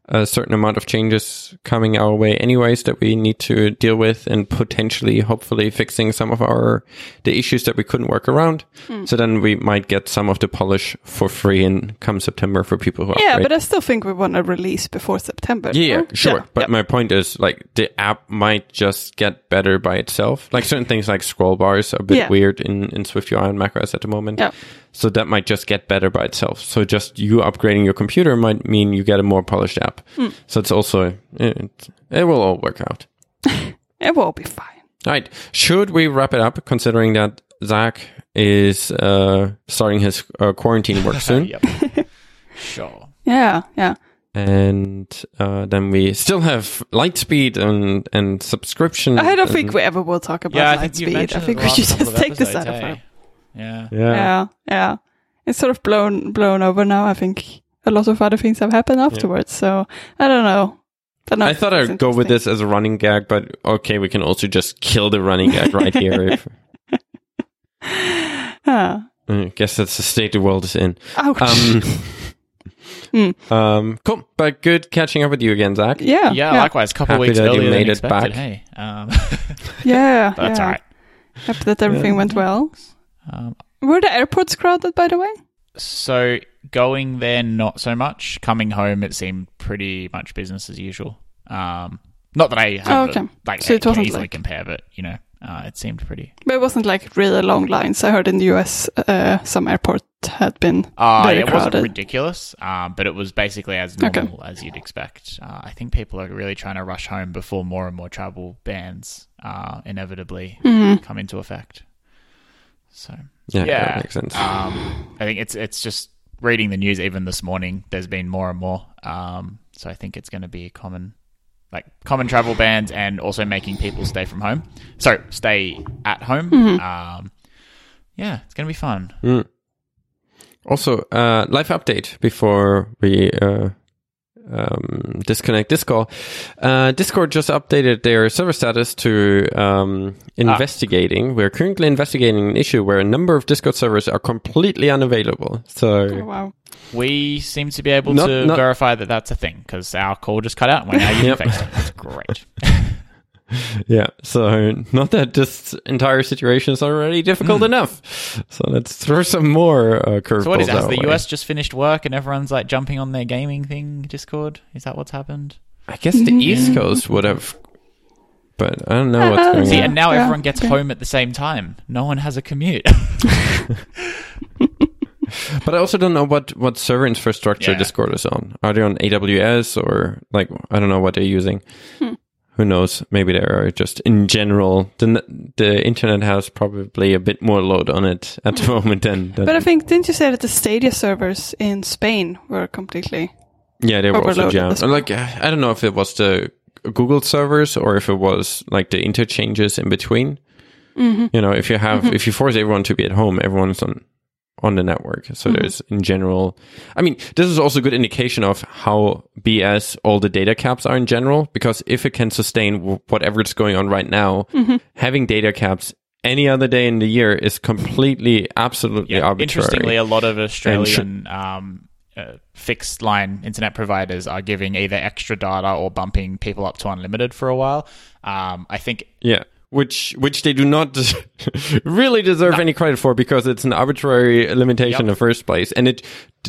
a certain amount of changes coming our way anyways that we need to deal with and potentially, hopefully fixing some of our, the issues that we couldn't work around. Hmm. So then we might get some of the polish for free in come September for people who yeah, upgrade. but I still think we want to release before September. Yeah, sure. Yeah, but yeah. my point is, like, the app might just get better by itself. Like, certain things like scroll bars are a bit Yeah. weird in, in SwiftUI and macOS at the moment. Yeah. So that might just get better by itself. So just you upgrading your computer might mean you get a more polished app. Hmm. So it's also, it, it will all work out. it will be fine. All right. Should we wrap it up considering that Zach is uh, starting his uh, quarantine work soon? yep. sure. Yeah, yeah. And uh, then we still have Lightspeed and, and subscription. I don't and- think we ever will talk about Yeah, I think Lightspeed. I think we should just of take this out episodes, of eh? our. Yeah. Yeah. Yeah, yeah. It's sort of blown blown over now. I think a lot of other things have happened afterwards. So I don't know. But no, I thought I'd go with this as a running gag, but okay, we can also just kill the running gag right here. If, Huh. I guess that's the state the world is in. Ouch. Um, Hmm. um, cool, but good catching up with you again, Zach. yeah, Yeah, yeah, likewise. A couple Happy weeks that you earlier made than it expected. back. Hey, um, yeah. that's yeah. all right. Happy that everything went well. Um, Were the airports crowded, by the way? so going there, not so much. Coming home, it seemed pretty much business as usual. Um, not that I have Oh, a- okay. like So it wasn't easily like- compare, but you know, uh, it seemed pretty. But it wasn't like really long lines. I heard in the US, uh, some airport had been Uh, very it wasn't ridiculous, um, but it was basically as Okay. normal as you'd expect. Uh, I think people are really trying to rush home before more and more travel bans uh, inevitably Mhm. come into effect. So Yeah, Yeah. that makes sense. um, I think it's it's just reading the news even this morning. There's been more and more. Um, so I think it's going to be a common, like common travel bans, and also making people stay from home. So stay at home. Um, yeah, it's going to be fun. Mm. Also, uh, live update before we uh, um, disconnect Discord. Uh, Discord just updated their server status to um, investigating. We're currently investigating an issue where a number of Discord servers are completely unavailable. Oh, So wow. We seem to be able Not- to not- verify that that's a thing because our call just cut out and we're now using Yep. FaceTime. It's great. yeah, so not that this entire situation is already difficult enough. So let's throw some more uh, curveballs. so what is that? The way. US just finished work and everyone's like jumping on their gaming thing Discord? Is that what's happened? I guess the Mhm. East Coast would have but I don't know what's Uh, going See, on. and now Yeah, everyone gets okay. home at the same time. No one has a commute. But I also don't know what what server infrastructure Yeah. Discord is on. Are they on AWS or like I don't know what they're using. Hmm. Who knows? Maybe there are just in general. The the internet has probably a bit more load on it at the moment than. than But I think didn't you say that the Stadia servers in Spain were completely? yeah, they were also jammed. as well. Like I don't know if it was the Google servers or if it was like the interchanges in between. Mm-hmm. You know, if you have if you force everyone to be at home, everyone's on on the network. So Mm-hmm. there's in general. I mean, this is also a good indication of how BS all the data caps are in general. Because if it can sustain whatever it's going on right now, Mm-hmm. having data caps any other day in the year is completely, absolutely arbitrary. Interestingly, a lot of Australian um, uh, fixed line internet providers are giving either extra data or bumping people up to unlimited for a while. Um, I think Yeah. Which which they do not really deserve any credit for because it's an arbitrary limitation Yep. in the first place, and it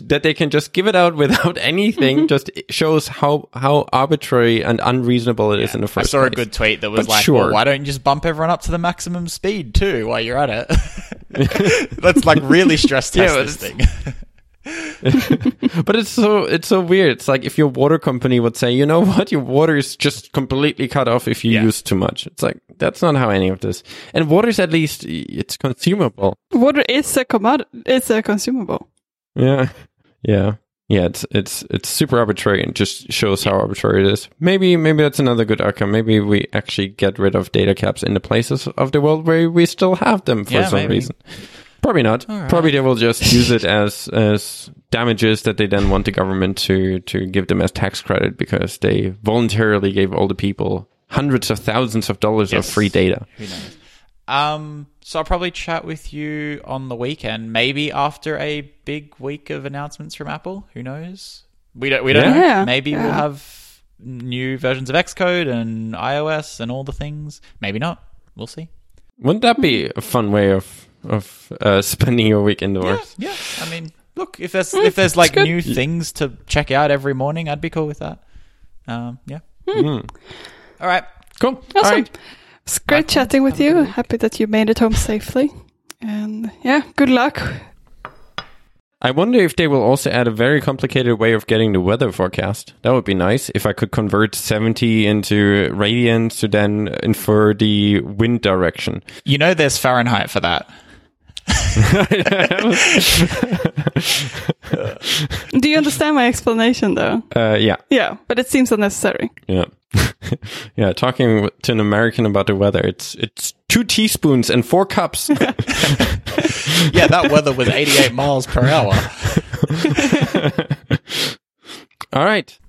that they can just give it out without anything mm-hmm. just shows how how arbitrary and unreasonable it is in the first. I first saw a good tweet that was But like, sure. well, why don't you just bump everyone up to the maximum speed too while you're at it? Let's like really stress test Yeah, this thing. but it's so it's so weird. It's like if your water company would say, you know what, your water is just completely cut off if you Yeah. use too much. It's like that's not how any of this. And water is at least it's consumable. Water is a commodity. It's a consumable. Yeah, yeah, yeah. It's it's it's super arbitrary and just shows how arbitrary it is. Maybe maybe that's another good outcome. Maybe we actually get rid of data caps in the places of the world where we still have them for Yeah, some maybe. reason. Probably not. All right. Probably they will just use it as as damages that they then want the government to to give them as tax credit because they voluntarily gave all the people hundreds of thousands of dollars of free data. Who knows? Um, so I'll probably chat with you on the weekend, maybe after a big week of announcements from Apple. Who knows? We don't. We don't Yeah. know. Yeah, Maybe we'll have new versions of Xcode and iOS and all the things. Maybe not. We'll see. Wouldn't that be a fun way of of uh, spending your week indoors? Yeah. I mean, look if there's if there's like good. new things to check out every morning, I'd be cool with that. Um, yeah. Mm. All right. Cool. Awesome. All right. It's great chatting with you. Happy that you made it home safely. And yeah, good luck. I wonder if they will also add a very complicated way of getting the weather forecast. That would be nice if I could convert 70 into radians to then infer the wind direction. You know, there's Fahrenheit for that. Do you understand my explanation though? uh, yeah, Yeah, but it seems unnecessary. yeah. yeah, talking to an American about the weather, it's it's two teaspoons and four cups. Yeah, that weather was 88 miles per hour. All right.